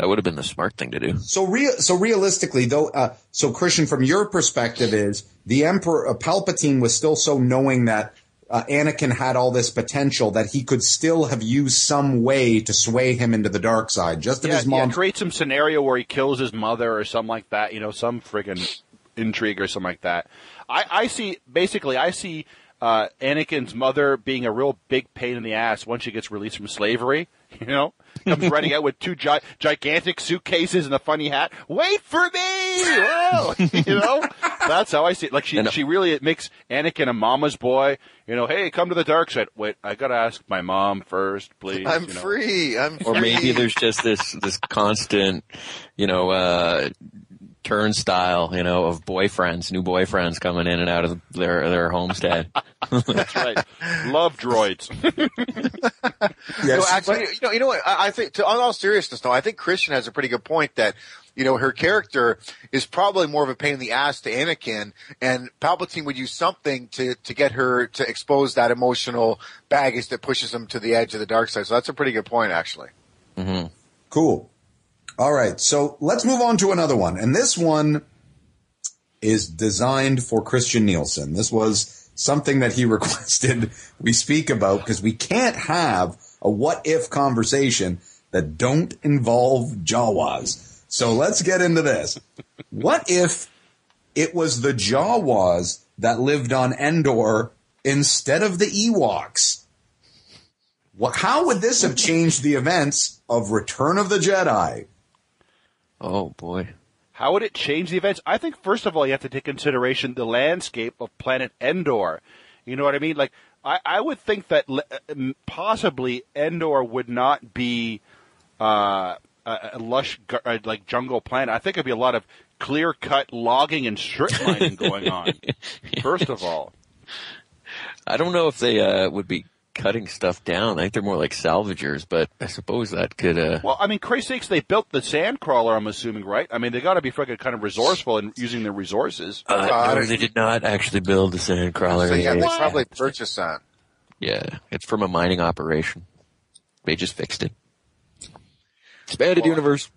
That would have been the smart thing to do. So real, so realistically though, uh, so Christian, from your perspective is the Emperor, uh, Palpatine was still so knowing that uh, Anakin had all this potential that he could still have used some way to sway him into the dark side. Just if yeah, his yeah, mom, create some scenario where he kills his mother or something like that. You know, some friggin' intrigue or something like that. I, I see basically I see uh, Anakin's mother being a real big pain in the ass once she gets released from slavery. You know, comes running out with two gi- gigantic suitcases and a funny hat. Wait for me! Whoa! you know, that's how I see it. Like she, And- she really it makes Anakin a mama's boy. You know, hey, come to the dark side. Wait, I gotta ask my mom first, please. I'm you know. free. I'm Or free. maybe there's just this this constant, you know, uh, turnstile, you know, of boyfriends, new boyfriends coming in and out of their their homestead. That's right. Love droids. Yes, no, actually, you know, you know what? I, I think, to, on all seriousness, though, I think Christian has a pretty good point that, you know, her character is probably more of a pain in the ass to Anakin, and Palpatine would use something to to get her to expose that emotional baggage that pushes him to the edge of the dark side. So that's a pretty good point, actually. Mm-hmm. Cool. All right. So let's move on to another one. And this one is designed for Christian Nielsen. This was something that he requested we speak about because we can't have a what if conversation that don't involve Jawas. So let's get into this. What if it was the Jawas that lived on Endor instead of the Ewoks? How would this have changed the events of Return of the Jedi? Oh boy. How would it change the events? I think first of all you have to take consideration the landscape of planet Endor. You know what I mean? Like I, I would think that um, possibly Endor would not be uh, a, a lush gu- uh, like jungle planet. I think it'd be a lot of clear cut logging and strip mining going on. First of all, I don't know if they uh, would be cutting stuff down. I think they're more like salvagers, but I suppose that could. Uh, well, I mean, Christ's sakes, they built the sand crawler. I'm assuming, right? I mean, they got to be freaking kind of resourceful in using their resources. uh, I no, they did not actually build the sand crawler. So yeah, they They- probably purchased that. Yeah, it's from a mining operation. They just fixed it. Expanded universe.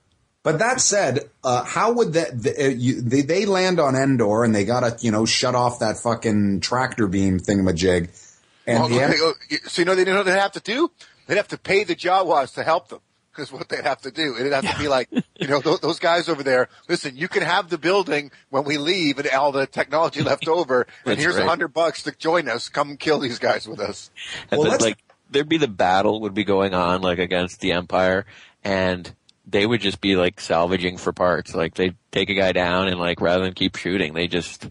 But that said, uh, how would that the, uh, you, they they land on Endor and they gotta you know shut off that fucking tractor beam thingamajig, and Well, the okay, oh, so you know they didn't know what they'd have to do? They'd have to pay the Jawas to help them. Because what they'd have to do. It'd have to be like, you know, those, those guys over there. Listen, you can have the building when we leave and all the technology left over. And here's a right. hundred bucks to join us. Come kill these guys with us. And Well, then, let's- like there'd be the battle would be going on like against the Empire, and they would just be like salvaging for parts. Like they'd take a guy down, and like rather than keep shooting, they just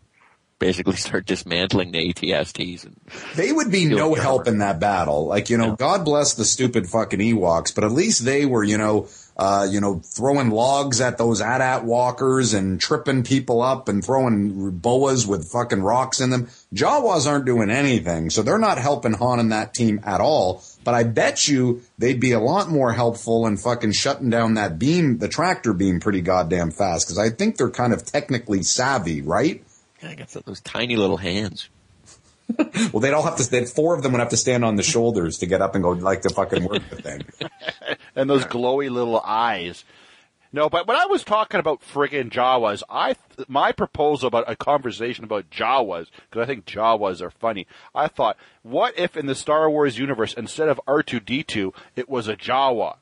basically start dismantling the ATSTs. And they would be no help in that battle. Like you know, God bless the stupid fucking Ewoks, but at least they were you know. Uh, you know, throwing logs at those AT-AT walkers and tripping people up and throwing boas with fucking rocks in them. Jawas aren't doing anything, so they're not helping Han and that team at all. But I bet you they'd be a lot more helpful in fucking shutting down that beam, the tractor beam, pretty goddamn fast. Because I think they're kind of technically savvy, right? I got those tiny little hands. Well, they'd all have to. They'd four of them would have to stand on the shoulders to get up and go like to fucking work the thing. and those glowy little eyes. No, but when I was talking about friggin' Jawas, I my proposal about a conversation about Jawas because I think Jawas are funny. I thought, what if in the Star Wars universe instead of R two D two, it was a Jawa,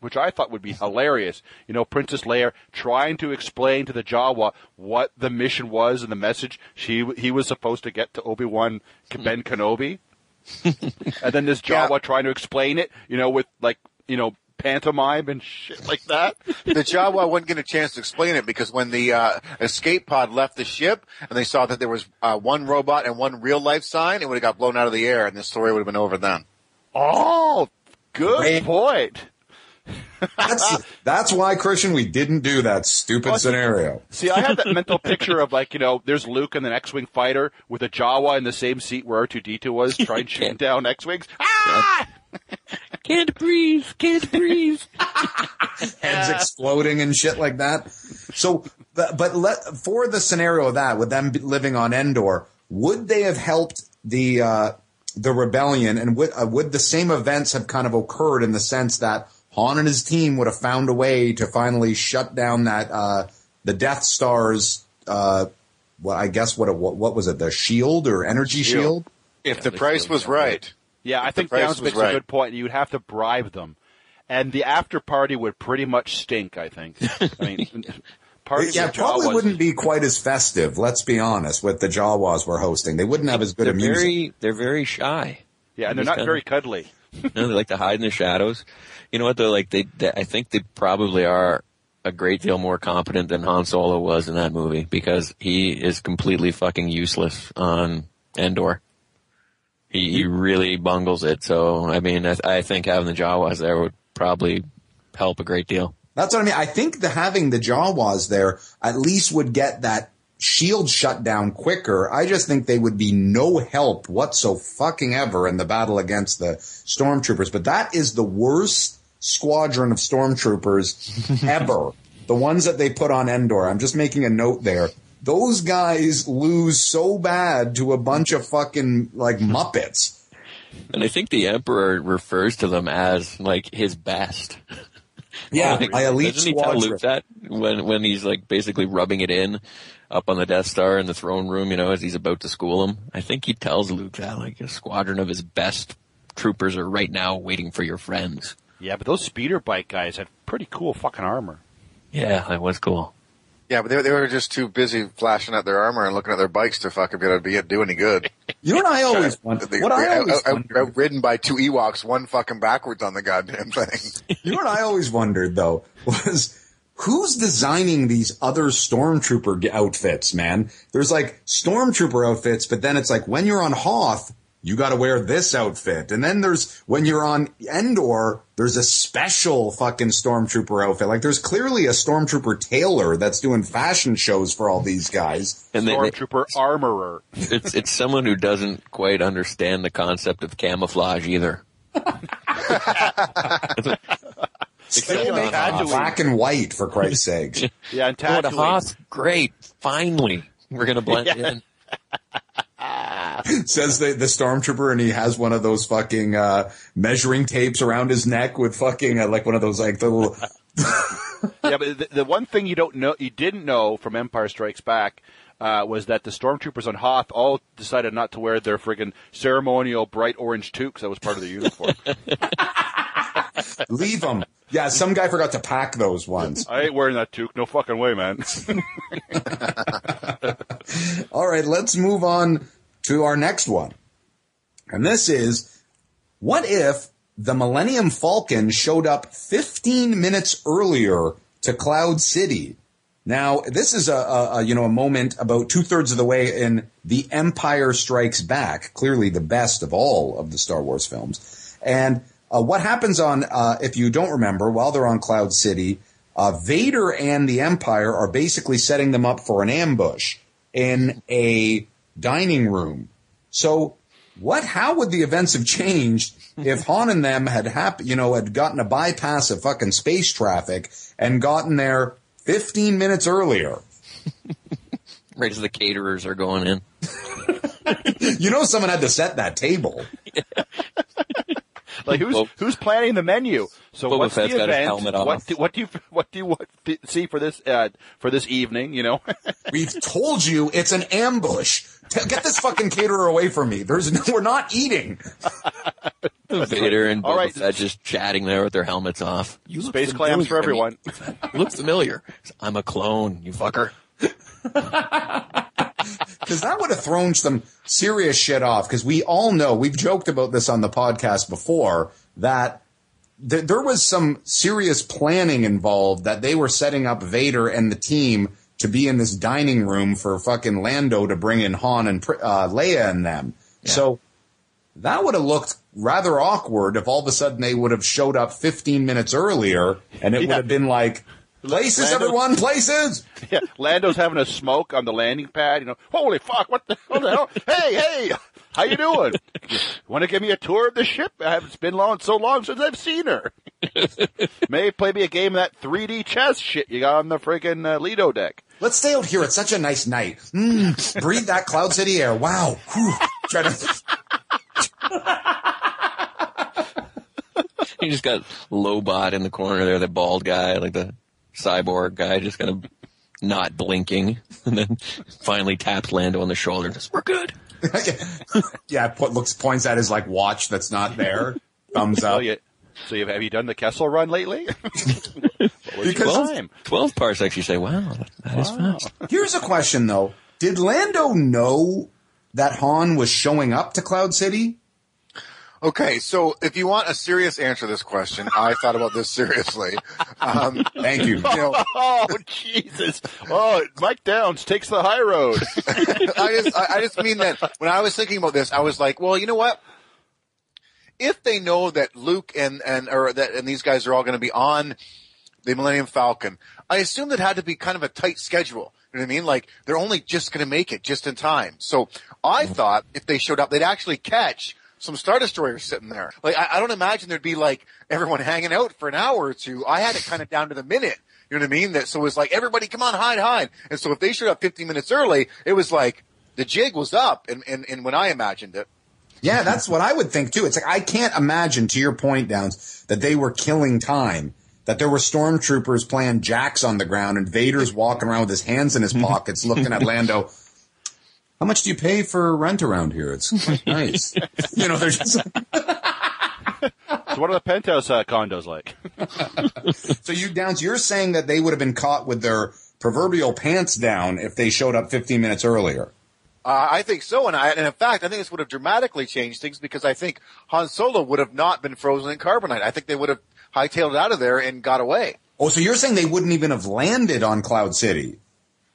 which I thought would be hilarious. You know, Princess Leia trying to explain to the Jawa what the mission was and the message she he was supposed to get to Obi Wan Ben Kenobi and then this Yeah. Jawa trying to explain it, you know, with like, you know, pantomime and shit like that. The Jawa wouldn't get a chance to explain it because when the uh, escape pod left the ship and they saw that there was uh, one robot and one real life sign, it would have got blown out of the air and the story would have been over then. oh, good Wait. point. That's that's why Christian we didn't do that stupid scenario. See, I have that mental picture of like, you know, there's Luke and the X-Wing fighter with a Jawa in the same seat where R2D2 was trying to shoot down X-Wings. Ah! Can't breathe. Can't breathe. Heads exploding and shit like that. So, but, but let, for the scenario of that, with them living on Endor, would they have helped the uh, the rebellion, and would uh, would the same events have kind of occurred in the sense that Han and his team would have found a way to finally shut down that uh, the Death Star's uh, well, I guess what it, what, what was it, the shield or energy Shield. shield? If the they price was don't right. Yeah, I If the think price Downs makes right. a good point. You'd have to bribe them. And the after party would pretty much stink, I think. I mean, parties Yeah, probably Jawas- wouldn't be quite as festive. Let's be honest. With the Jawas we're hosting, they wouldn't have as good they're a music. very, they're very shy. Yeah, and they're not kinda- very cuddly. No, they like to hide in the shadows. You know what? They're like they, they. I think they probably are a great deal more competent than Han Solo was in that movie because he is completely fucking useless on Endor. He, he really bungles it. So I mean, I, I think having the Jawas there would probably help a great deal. That's what I mean. I think the having the Jawas there at least would get that shield shut down quicker. I just think they would be no help whatsoever in the battle against the stormtroopers. But that is the worst squadron of stormtroopers ever. The ones that they put on Endor. I'm just making a note there. Those guys lose so bad to a bunch of fucking like Muppets. And I think the Emperor refers to them as like his best. Yeah, Like, my elite Doesn't he tell. Luke that when when he's like basically rubbing it in up on the Death Star in the throne room, you know, as he's about to school him? I think he tells Luke that like a squadron of his best troopers are right now waiting for your friends. Yeah, but those speeder bike guys had pretty cool fucking armor. Yeah, that was cool. Yeah, but they, they were just too busy flashing at their armor and looking at their bikes to fucking be able to be, do any good. You know what I always wonder? They, What I they- always out- out- wondered- outridden by two Ewoks, one fucking backwards on the goddamn thing. You know what I always wondered though was who's designing these other stormtrooper outfits, man? There's like stormtrooper outfits, but then it's like when you're on Hoth, you got to wear this outfit, and then there's when you're on Endor, there's a special fucking stormtrooper outfit. Like there's clearly a stormtrooper tailor that's doing fashion shows for all these guys. And they, they- Stormtrooper armorer. it's it's someone who doesn't quite understand the concept of camouflage either. Still on Tatooine. black and white for Christ's sake. Yeah, and Oh, the Tatooine. Hoth, great! Finally, we're gonna blend in. says the, the stormtrooper and he has one of those fucking uh, measuring tapes around his neck with fucking uh, like one of those like the little yeah, but the, the one thing you don't know, you didn't know from Empire Strikes Back, uh, was that the stormtroopers on Hoth all decided not to wear their friggin' ceremonial bright orange toques. That was part of their uniform. Leave them. Yeah, some guy forgot to pack those ones. I ain't wearing that toque. No fucking way, man. All right, let's move on to our next one. And this is what if the Millennium Falcon showed up 15 minutes earlier to Cloud City? Now, this is a, a, a you know a moment about two thirds of the way in The Empire Strikes Back, clearly the best of all of the Star Wars films. And uh, what happens on, uh, if you don't remember, while they're on Cloud City, uh, Vader and the Empire are basically setting them up for an ambush in a dining room. So, what? How would the events have changed if Han and them had hap- you know, had gotten a bypass of fucking space traffic and gotten there 15 minutes earlier? Right as the caterers are going in. You know, someone had to set that table. Like who's Well- who's planning the menu? So Boba what's Fett's the got his event? helmet What off. do, what do you what do you what, th- see for this uh, for this evening? You know, We've told you it's an ambush. Get this fucking caterer away from me. There's no, we're not eating. Vader and All Boba right. Fett just chatting there with their helmets off. You space clams for familiar to everyone. me. You look familiar. I'm a clone, you fucker. Because that would have thrown some serious shit off. Because we all know, we've joked about this on the podcast before, that th- there was some serious planning involved that they were setting up Vader and the team to be in this dining room for fucking Lando to bring in Han and uh, Leia and them. So that would have looked rather awkward if all of a sudden they would have showed up 15 minutes earlier and it Yeah. would have been like, places, Lando- everyone, places. Yeah, Lando's having a smoke on the landing pad. You know, holy fuck! What the, what the hell? Hey, hey, how you doing? Want to give me a tour of the ship? I haven't- It's been long, so long since I've seen her. May play me a game of that 3D chess shit you got on the friggin' uh, Lido deck. Let's stay out here. It's such a nice night. Mm, breathe that Cloud City air. Wow. Whew. Try to- You just got Lobot in the corner there, the bald guy, like the cyborg guy, just kind of not blinking, and then finally taps Lando on the shoulder. and says, We're good. yeah, put, looks points at his like watch that's not there. Thumbs Oh, up. yeah. So you, have you done the Kessel run lately? what was Because- your time? Twelve parsecs. You say, "Wow, that is fast." Here's a question though. Did Lando know that Han was showing up to Cloud City? Okay, so if you want a serious answer to this question, I thought about this seriously. Um, Thank you. you know, Oh Jesus! Oh, Mike Downs takes the high road. I just, I, I just mean that when I was thinking about this, I was like, well, you know what? If they know that Luke and and or that and these guys are all going to be on the Millennium Falcon, I assume that had to be kind of a tight schedule. You know what I mean? Like they're only just going to make it just in time. So I thought if they showed up, they'd actually catch some Star Destroyers sitting there. Like I, I don't imagine there'd be like everyone hanging out for an hour or two. I had it kind of down to the minute. You know what I mean? That so it was like everybody come on, hide, hide. And so if they showed up 15 minutes early, it was like the jig was up. And and, and when I imagined it, Yeah, that's what I would think too. It's like I can't imagine, to your point, Downs, that they were killing time. That there were stormtroopers playing jacks on the ground and Vader's walking around with his hands in his pockets, looking at Lando. How much do you pay for rent around here? It's quite nice. you know, they're just So what are the penthouse uh, condos like? so you Downs. You're saying that they would have been caught with their proverbial pants down if they showed up 15 minutes earlier. uh, I think so. And I and in fact, I think this would have dramatically changed things because I think Han Solo would have not been frozen in carbonite. I think they would have hightailed it out of there and got away. Oh, so you're saying they wouldn't even have landed on Cloud City?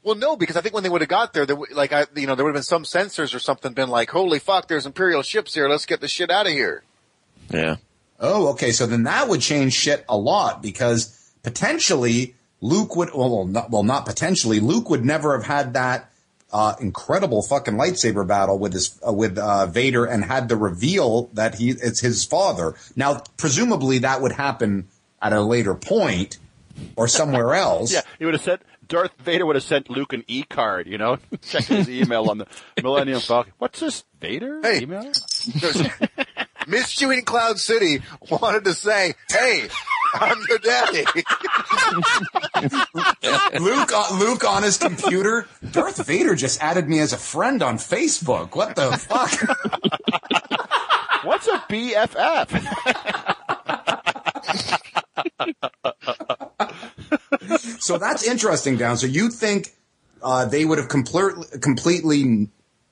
Well, no, because I think when they would have got there, there like I, you know, there would have been some sensors or something been like, "Holy fuck, there's Imperial ships here. Let's get the shit out of here." Yeah. Oh, okay. So then that would change shit a lot because potentially Luke would, well, well, not, well, not potentially. Luke would never have had that uh, incredible fucking lightsaber battle with his uh, with uh, Vader and had the reveal that he it's his father. Now, presumably that would happen at a later point or somewhere else. Yeah, he would have sent Darth Vader would have sent Luke an e card. You know, check his email on the Millennium Falcon. What's this Vader Hey. email? There's- Miss you in Cloud City wanted to say, "Hey, I'm your daddy." Luke, uh, Luke on his computer. Darth Vader just added me as a friend on Facebook. What the fuck? What's a BFF? So that's interesting, Down. So you think uh, they would have complete, completely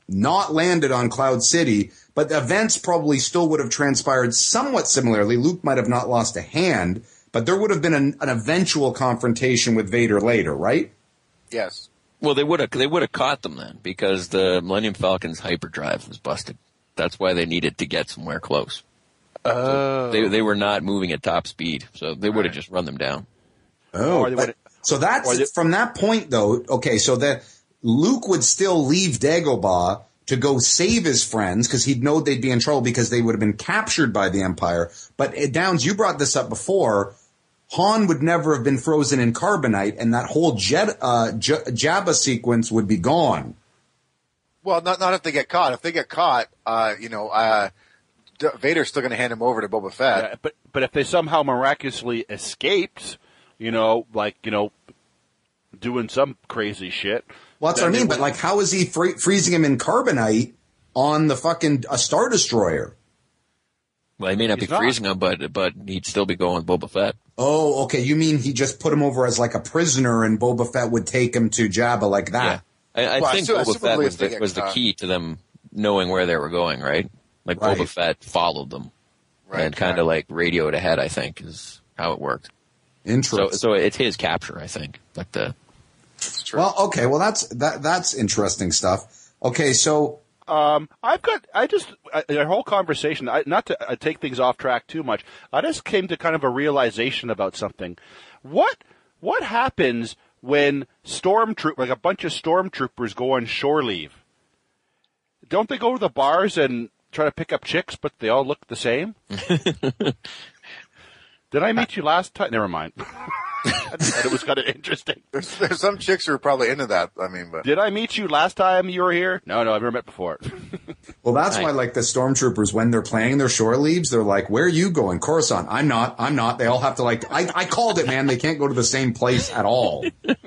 not landed on Cloud City, but the events probably still would have transpired somewhat similarly. Luke might have not lost a hand, but there would have been an, an eventual confrontation with Vader later, right? yes. Well, they would have they would have caught them then because the Millennium Falcon's hyperdrive was busted. That's why they needed to get somewhere close. Oh, They they were not moving at top speed, so they would have just run them down. Oh, but- would- so that's they- from that point though. Okay, so that Luke would still leave Dagobah to go save his friends because he'd know they'd be in trouble because they would have been captured by the Empire. But uh, Downs, you brought this up before. Han would never have been frozen in carbonite, and that whole Jet, uh, J- Jabba sequence would be gone. Well, not not if they get caught. If they get caught, uh, you know, uh, D- Vader's still going to hand him over to Boba Fett. Yeah, but but if they somehow miraculously escaped, you know, like you know, doing some crazy shit. Well, that's what I they mean. But like, how is he free- freezing him in carbonite on the fucking a star destroyer? Well, he may not He's be not. freezing him, but but he'd still be going with Boba Fett. Oh, okay. You mean he just put him over as like a prisoner, and Boba Fett would take him to Jabba like that? I, I Well, I think assume- Boba assumably Fett was the, was the key to them knowing where they were going, right? Like Right. Boba Fett followed them Right, and kind right. of like radioed ahead. I think is how it worked. So Interesting. so it's his capture, I think. Like the. It's true. well, okay. Well, that's that. That's interesting stuff. Okay, so Um, I've got, I just, uh, the whole conversation, I, not to uh, take things off track too much, I just came to kind of a realization about something. What, what happens when stormtroop, like a bunch of stormtroopers go on shore leave? Don't they go to the bars and try to pick up chicks, but they all look the same? Did I meet you last time? Never mind. I just thought it was kind of interesting. There's, there's some chicks who are probably into that. I mean, but Did I meet you last time you were here? No, no, I've never met before. Well, that's Right. why, like the stormtroopers, when they're playing their shore leaves, they're like, "Where are you going, Coruscant? I'm not. I'm not." They all have to like. I, I called it, man. They can't go to the same place at all.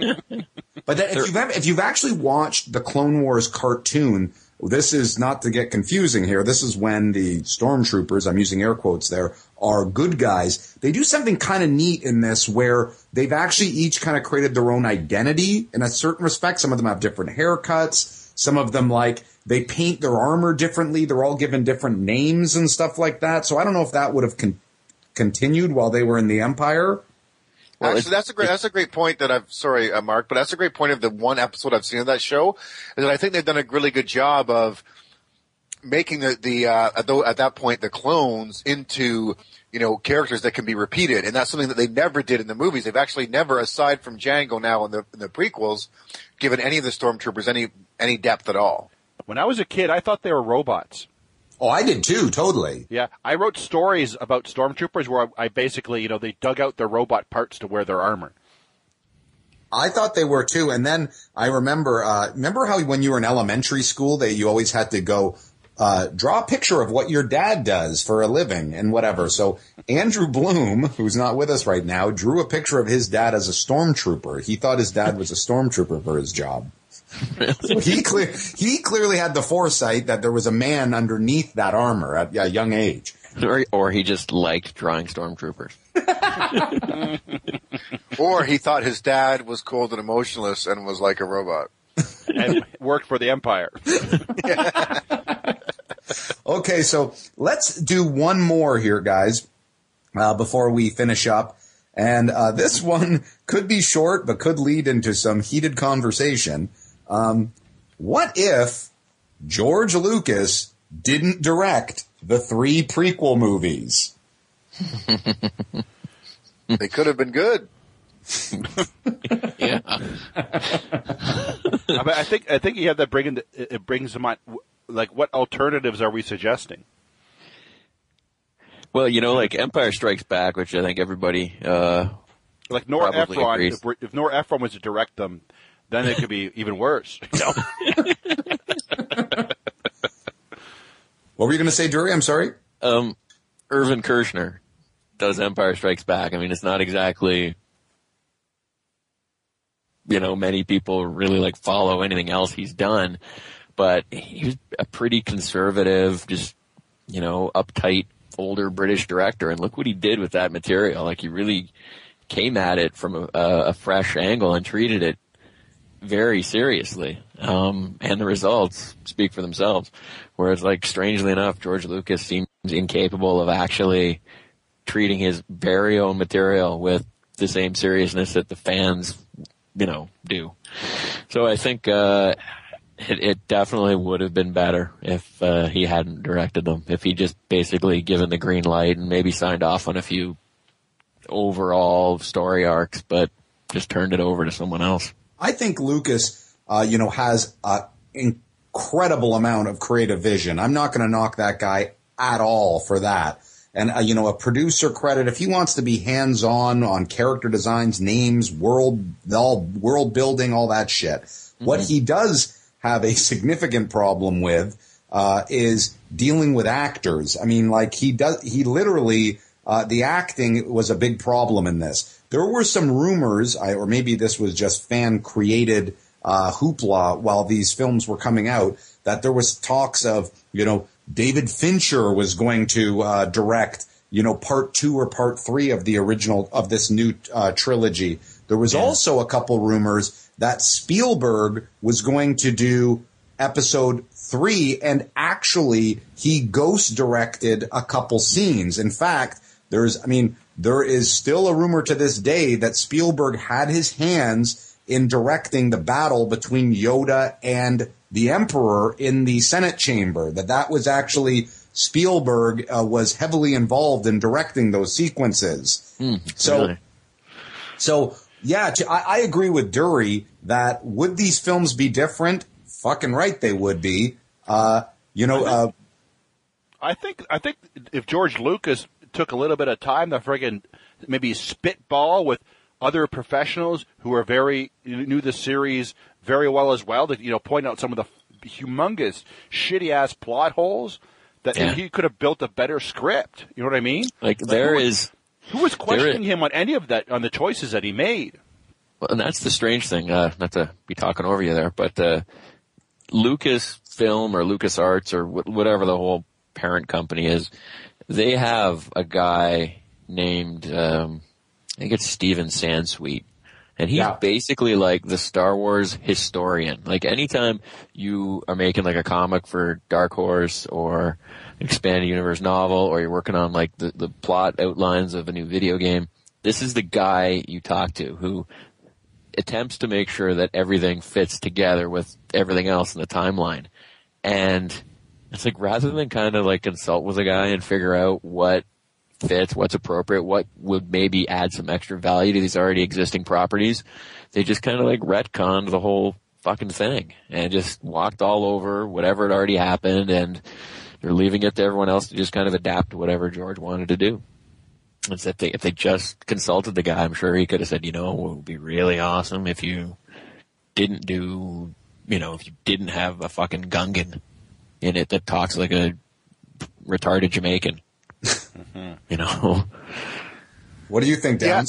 But that, if you've ever, if you've actually watched the Clone Wars cartoon, this is not to get confusing here. This is when the stormtroopers, I'm using air quotes there, are good guys. They do something kind of neat in this where they've actually each kind of created their own identity in a certain respect. Some of them have different haircuts. Some of them like they paint their armor differently. They're all given different names and stuff like that. So I don't know if that would have con- continued while they were in the Empire. Well, actually, that's a great that's a great point that I've sorry, uh, Mark, but that's a great point of the one episode I've seen of that show is that I think they've done a really good job of making the the uh, at, tho- at that point the clones into you know characters that can be repeated, and that's something that they never did in the movies. They've actually never, aside from Jango now in the in the prequels, given any of the stormtroopers any any depth at all. when I was a kid, I thought they were robots. Oh, I did too, totally. Yeah, I wrote stories about stormtroopers where I, I basically, you know, they dug out their robot parts to wear their armor. I thought they were too. And then I remember, uh, remember how when you were in elementary school, that you always had to go, uh, draw a picture of what your dad does for a living and whatever. So Andrew Bloom, who's not with us right now, drew a picture of his dad as a stormtrooper. He thought his dad was a stormtrooper for his job. So he clear, he clearly had the foresight that there was a man underneath that armor at a young age. Or, or he just liked drawing stormtroopers. Or he thought his dad was cold and emotionless and was like a robot. and worked for the Empire. Okay, so let's do one more here, guys, uh, before we finish up. And uh, this one could be short, but could lead into some heated conversation. Um, what if George Lucas didn't direct the three prequel movies? They could have been good. Yeah. I, mean, I think I think you have that bring into, it it brings to mind like what alternatives are we suggesting? Well, you know, like Empire Strikes Back, which I think everybody, uh, Like Nora Probably Ephron, agrees. if, we're- if Nora Ephron was to direct them, then it could be even worse. You know? What were you going to say, Drury? I'm sorry. um, Irvin Kershner does Empire Strikes Back. I mean, it's not exactly, you know, many people really like follow anything else he's done, but he's a pretty conservative, just, you know, uptight older British director. And look what he did with that material. Like he really came at it from a, a fresh angle and treated it very seriously. Um, and the results speak for themselves. Whereas, like, strangely enough, George Lucas seems incapable of actually treating his very own material with the same seriousness that the fans, you know, do. So I think, uh, it, it definitely would have been better if, uh, he hadn't directed them. If he just basically given the green light and maybe signed off on a few overall story arcs, but just turned it over to someone else. I think Lucas, uh, you know, has an incredible amount of creative vision. I'm not going to knock that guy at all for that. And, uh, you know, a producer credit, if he wants to be hands on on character designs, names, world, all world building, all that shit. What he does have a significant problem with, uh, is dealing with actors. I mean, like he does, he literally, uh, the acting was a big problem in this. There were some rumors, I, or maybe this was just fan created uh, hoopla while these films were coming out, that there was talks of, you know, David Fincher was going to uh, direct, you know, part two or part three of the original of this new uh, trilogy. There was also a couple rumors that Spielberg was going to do episode three, and actually he ghost directed a couple scenes. In fact, there's, I mean, there is still a rumor to this day that Spielberg had his hands in directing the battle between Yoda and the Emperor in the Senate chamber. That that was actually Spielberg uh, was heavily involved in directing those sequences. so, really? so yeah, I agree with Dury that would these films be different? Fucking right, they would be. Uh, you know, uh, I think I think if George Lucas took a little bit of time to friggin' maybe spitball with other professionals who are very knew the series very well as well to you know point out some of the humongous shitty ass plot holes that Yeah. he could have built a better script. You know what I mean? Like there who, is, who was questioning is- him on any of that on the choices that he made. well, and that's the strange thing. Uh, not to be talking over you there, but uh, Lucasfilm or LucasArts or wh- whatever the whole parent company is, they have a guy named um, I think it's Steven Sansweet. And he's Yeah. basically like the Star Wars historian. Like anytime you are making like a comic for Dark Horse or an expanded universe novel or you're working on like the, the plot outlines of a new video game, this is the guy you talk to who attempts to make sure that everything fits together with everything else in the timeline. And it's like rather than kind of like consult with a guy and figure out what fits, what's appropriate, what would maybe add some extra value to these already existing properties, they just kind of like retconned the whole fucking thing and just walked all over whatever had already happened and they're leaving it to everyone else to just kind of adapt to whatever George wanted to do. It's if they if they just consulted the guy, I'm sure he could have said, you know, it would be really awesome if you didn't do, you know, if you didn't have a fucking Gungan in it that talks like a retarded Jamaican. you know, what do you think, Yeah.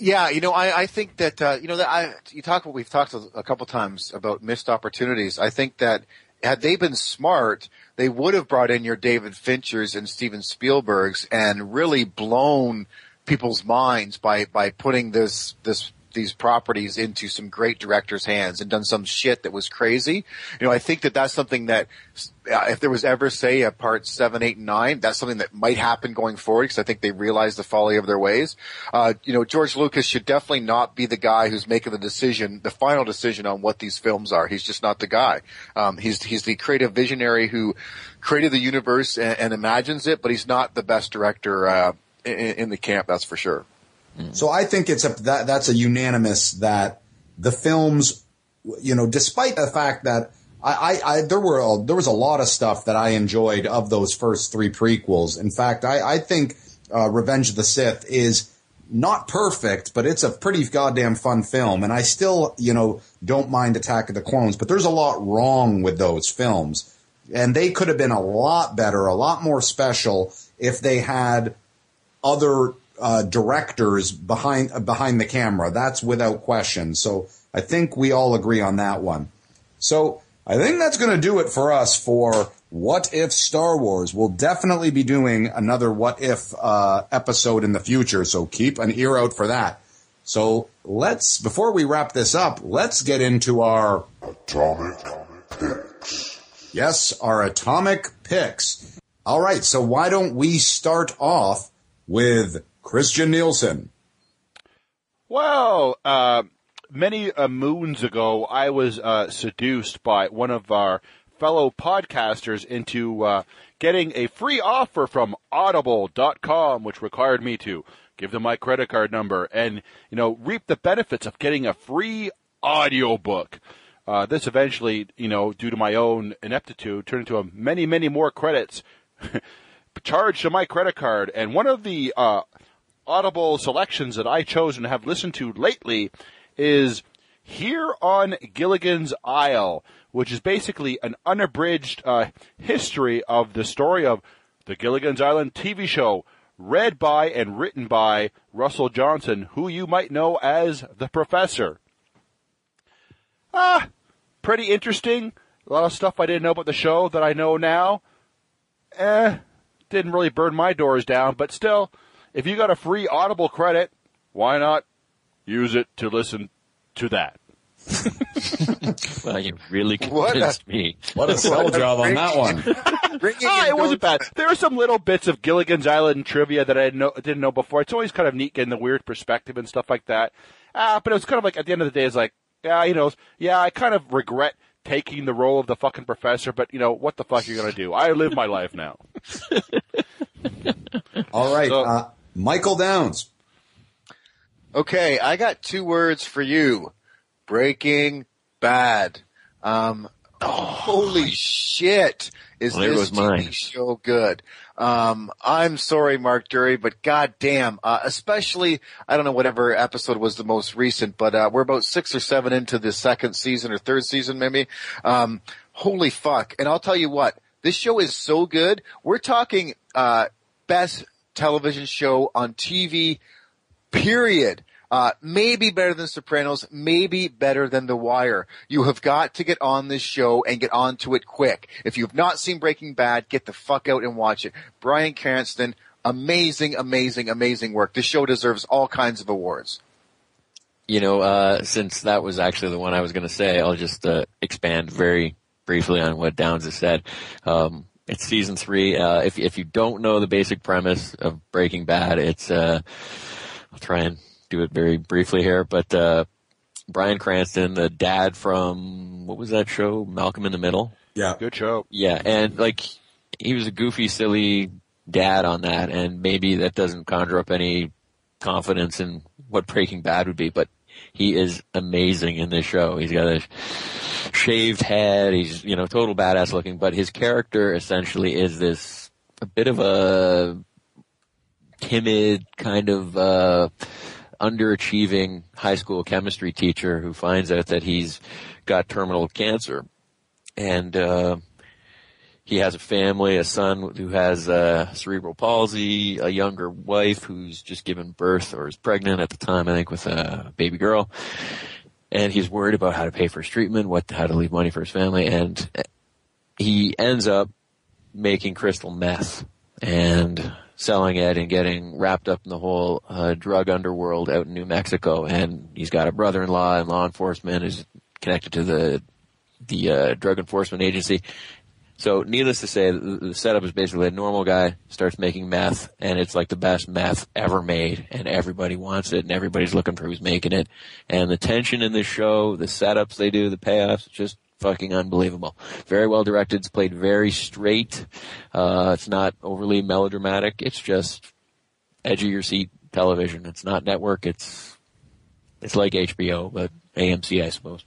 Yeah, you know, I, I think that uh, you know that I you talk we've talked a, a couple times about missed opportunities. I think that had they been smart, they would have brought in your David Finchers and Steven Spielbergs and really blown people's minds by by putting this this these properties into some great directors' hands and done some shit that was crazy. You know, I think that that's something that uh, if there was ever say a part seven, eight, and nine, that's something that might happen going forward because I think they realize the folly of their ways. Uh, you know, George Lucas should definitely not be the guy who's making the decision, the final decision on what these films are. He's just not the guy. Um, he's he's the creative visionary who created the universe and, and imagines it, but he's not the best director uh, in, in the camp. That's for sure. So I think it's a that that's a unanimous that the films, you know, despite the fact that I, I, I there were a, there was a lot of stuff that I enjoyed of those first three prequels. In fact, I, I think uh, Revenge of the Sith is not perfect, but it's a pretty goddamn fun film, and I still you know don't mind Attack of the Clones. But there's a lot wrong with those films, and they could have been a lot better, a lot more special if they had other uh, directors behind uh, behind the camera. That's without question. So I think we all agree on that one. So I think that's going to do it for us for What If Star Wars. We'll definitely be doing another What If uh, episode in the future. So keep an ear out for that. So let's before we wrap this up, let's get into our Atomic Picks. Yes, our atomic picks. All right, so why don't we start off with Christian Nielsen? Well, uh, many uh, moons ago, I was uh, seduced by one of our fellow podcasters into uh, getting a free offer from Audible.com, which required me to give them my credit card number and you know reap the benefits of getting a free audiobook. Uh, this eventually, you know, due to my own ineptitude, turned into a many, many more credits charged to my credit card. And one of the uh, audible selections that I chose and have listened to lately is Here on Gilligan's Isle, which is basically an unabridged uh, history of the story of the Gilligan's Island TV show, read by and written by Russell Johnson, who you might know as the Professor. Ah, pretty interesting. A lot of stuff I didn't know about the show that I know now. Eh, didn't really burn my doors down, but still, if you got a free Audible credit, why not use it to listen to that? Well, you really What a- convinced me. What a sell job on that one. Bringing Ah, it wasn't bad. There were some little bits of Gilligan's Island trivia that I had no, didn't know before. It's always kind of neat getting the weird perspective and stuff like that. Uh, but it was kind of like at the end of the day, it's like, yeah, you know, yeah, I kind of regret taking the role of the fucking professor, but you know, what the fuck are you gonna do? I live my life now. All right, So- uh, Michael Downs. Okay, I got two words for you. Breaking Bad. Um, holy shit! Is Well, this TV mine. show good? Um, I'm sorry, Mark Dury, but goddamn, uh, especially I don't know whatever episode was the most recent, but uh, we're about six or seven into the second season or third season, maybe. Um, holy fuck! And I'll tell you what, this show is so good. We're talking uh, best television show on TV period. Uh, maybe better than Sopranos, maybe better than The Wire. You have got to get on this show and get onto it quick. If you've not seen Breaking Bad, get the fuck out and watch it. Bryan Cranston, amazing, amazing, amazing work. This show deserves all kinds of awards. You know, uh, since that was actually the one I was going to say, I'll just uh, expand very briefly on what Downs has said. Um, it's season three. Uh, if if you don't know the basic premise of Breaking Bad, it's uh, I'll try and do it very briefly here, but uh, Bryan Cranston, the dad from what was that show, Malcolm in the Middle? Yeah. Good show. Yeah, and like he was a goofy, silly dad on that, and maybe that doesn't conjure up any confidence in what Breaking Bad would be, but he is amazing in this show. He's got a shaved head. He's you know total badass looking, but his character essentially is this a bit of a timid kind of uh underachieving high school chemistry teacher who finds out that he's got terminal cancer and uh he has a family, a son who has uh, cerebral palsy, a younger wife who's just given birth or is pregnant at the time, I think, with a baby girl. And he's worried about how to pay for his treatment, what, how to leave money for his family, and he ends up making crystal meth and selling it and getting wrapped up in the whole uh, drug underworld out in New Mexico. And he's got a brother-in-law in law enforcement who's connected to the the uh, drug enforcement agency. So, needless to say, the, setup is basically a normal guy starts making meth, and it's like the best meth ever made, and everybody wants it, and everybody's looking for who's making it. And the tension in the show, the setups they do, the payoffs, just fucking unbelievable. Very well directed. It's played very straight. Uh, it's not overly melodramatic. It's just edge of your seat television. It's not network. It's it's like HBO, but AMC, I suppose.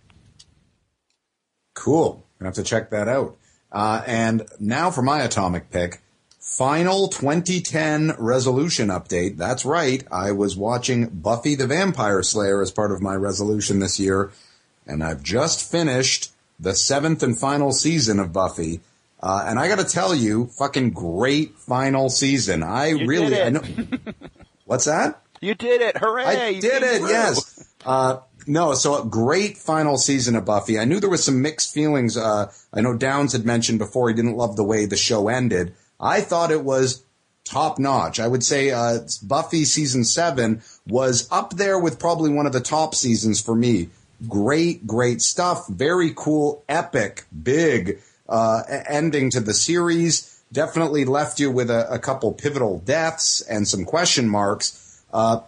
Cool. Gonna have to check that out. Uh, and now for my atomic pick. Final 2010 resolution update. That's right. I was watching Buffy the Vampire Slayer as part of my resolution this year, and I've just finished the seventh and final season of Buffy. Uh, and I gotta tell you, fucking great final season. I You really. I know, what's that? You did it! Hooray! I You did it. through. Yes. Uh, no, so a great final season of Buffy. I knew there was some mixed feelings. Uh, I know Downs had mentioned before he didn't love the way the show ended. I thought it was top notch. I would say uh, Buffy season seven was up there with probably one of the top seasons for me. Great, great stuff. Very cool, epic, big uh, ending to the series. Definitely left you with a, a couple pivotal deaths and some question marks. Uh,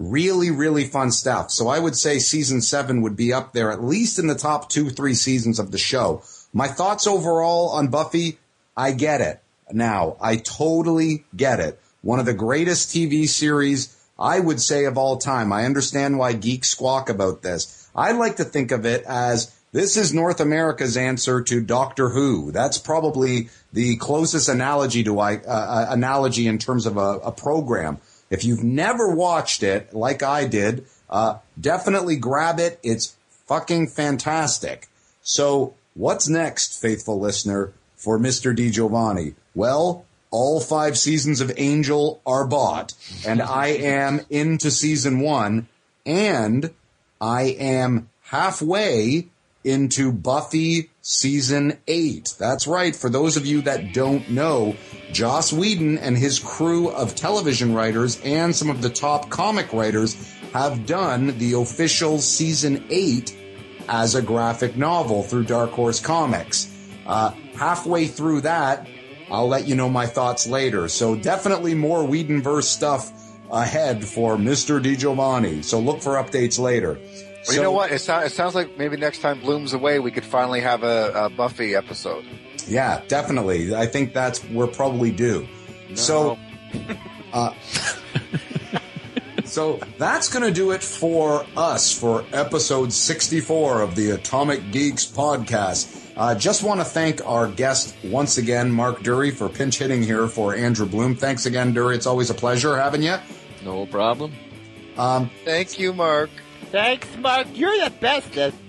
really, really fun stuff. So I would say season seven would be up there, at least in the top two, three seasons of the show. My thoughts overall on Buffy, I get it. Now, I totally get it. One of the greatest TV series, I would say, of all time. I understand why geeks squawk about this. I like to think of it as this is North America's answer to Doctor Who. That's probably the closest analogy to I, uh, analogy in terms of a, a program. If you've never watched it, like I did, uh, definitely grab it. It's fucking fantastic. So, what's next, faithful listener, for Mr. Di Giovanni? Well, all five seasons of Angel are bought, and I am into season one, and I am halfway into Buffy season eight. That's right. For those of you that don't know, Joss Whedon and his crew of television writers and some of the top comic writers have done the official season eight as a graphic novel through Dark Horse Comics. Uh, halfway through that, I'll let you know my thoughts later. So definitely more Whedonverse stuff ahead for Mr. DiGiovanni. So look for updates later. Well, So- you know what? It, sound, it sounds like maybe next time Bloom's away, we could finally have a, a Buffy episode. Yeah, definitely. I think that's we're probably due. So, uh, so that's going to do it for us for episode 64 of the Atomic Geeks podcast. Uh, just want to thank our guest once again, Mark Dury, for pinch hitting here for Andrew Bloom. Thanks again, Dury. It's always a pleasure having you. No problem. Thank you, Mark. Thanks, Mark. You're the bestest.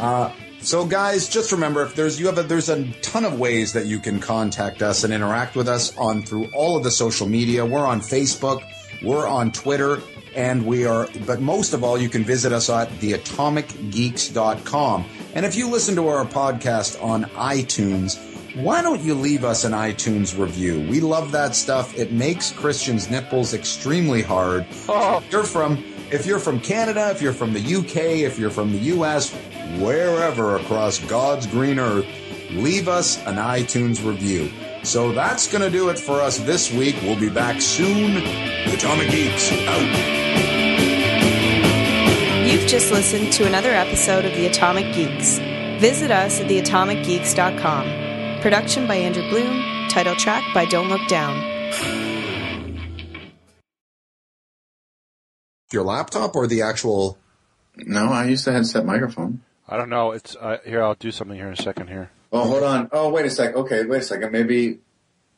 Uh, so, guys, just remember if there's you have a, there's a ton of ways that you can contact us and interact with us on through all of the social media. We're on Facebook, we're on Twitter, and we are. But most of all, you can visit us at theatomicgeeks.com. And if you listen to our podcast on iTunes, why don't you leave us an iTunes review? We love that stuff. It makes Christians' nipples extremely hard. If you're from if you're from Canada, if you're from the UK, if you're from the US, wherever across God's green earth, leave us an iTunes review. So that's going to do it for us this week. We'll be back soon. Atomic Geeks out. You've just listened to another episode of The Atomic Geeks. Visit us at theatomicgeeks.com. Production by Andrew Bloom. Title track by Don't Look Down. Your laptop or the actual? No, I use the headset microphone. I don't know. It's uh, here. I'll do something here in a second. Here. Oh, hold on. Oh, wait a sec. Okay, wait a second. Maybe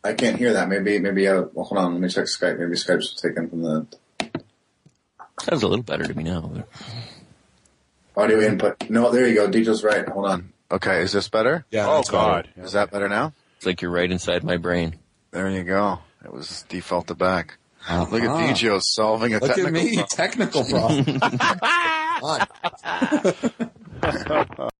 I can't hear that. Maybe, maybe. Uh, well, hold on. Let me check Skype. Maybe Skype's taken from the Sounds a little better to me now. but- audio input. No, there you go. Dejal's right. Hold on. Okay, is this better? Yeah. Oh that's God. Is that better now? It's like you're right inside my brain. There you go. It was defaulted back. Better. Look at Uh-huh. DJ solving a Look technical at me, problem. technical problem. God.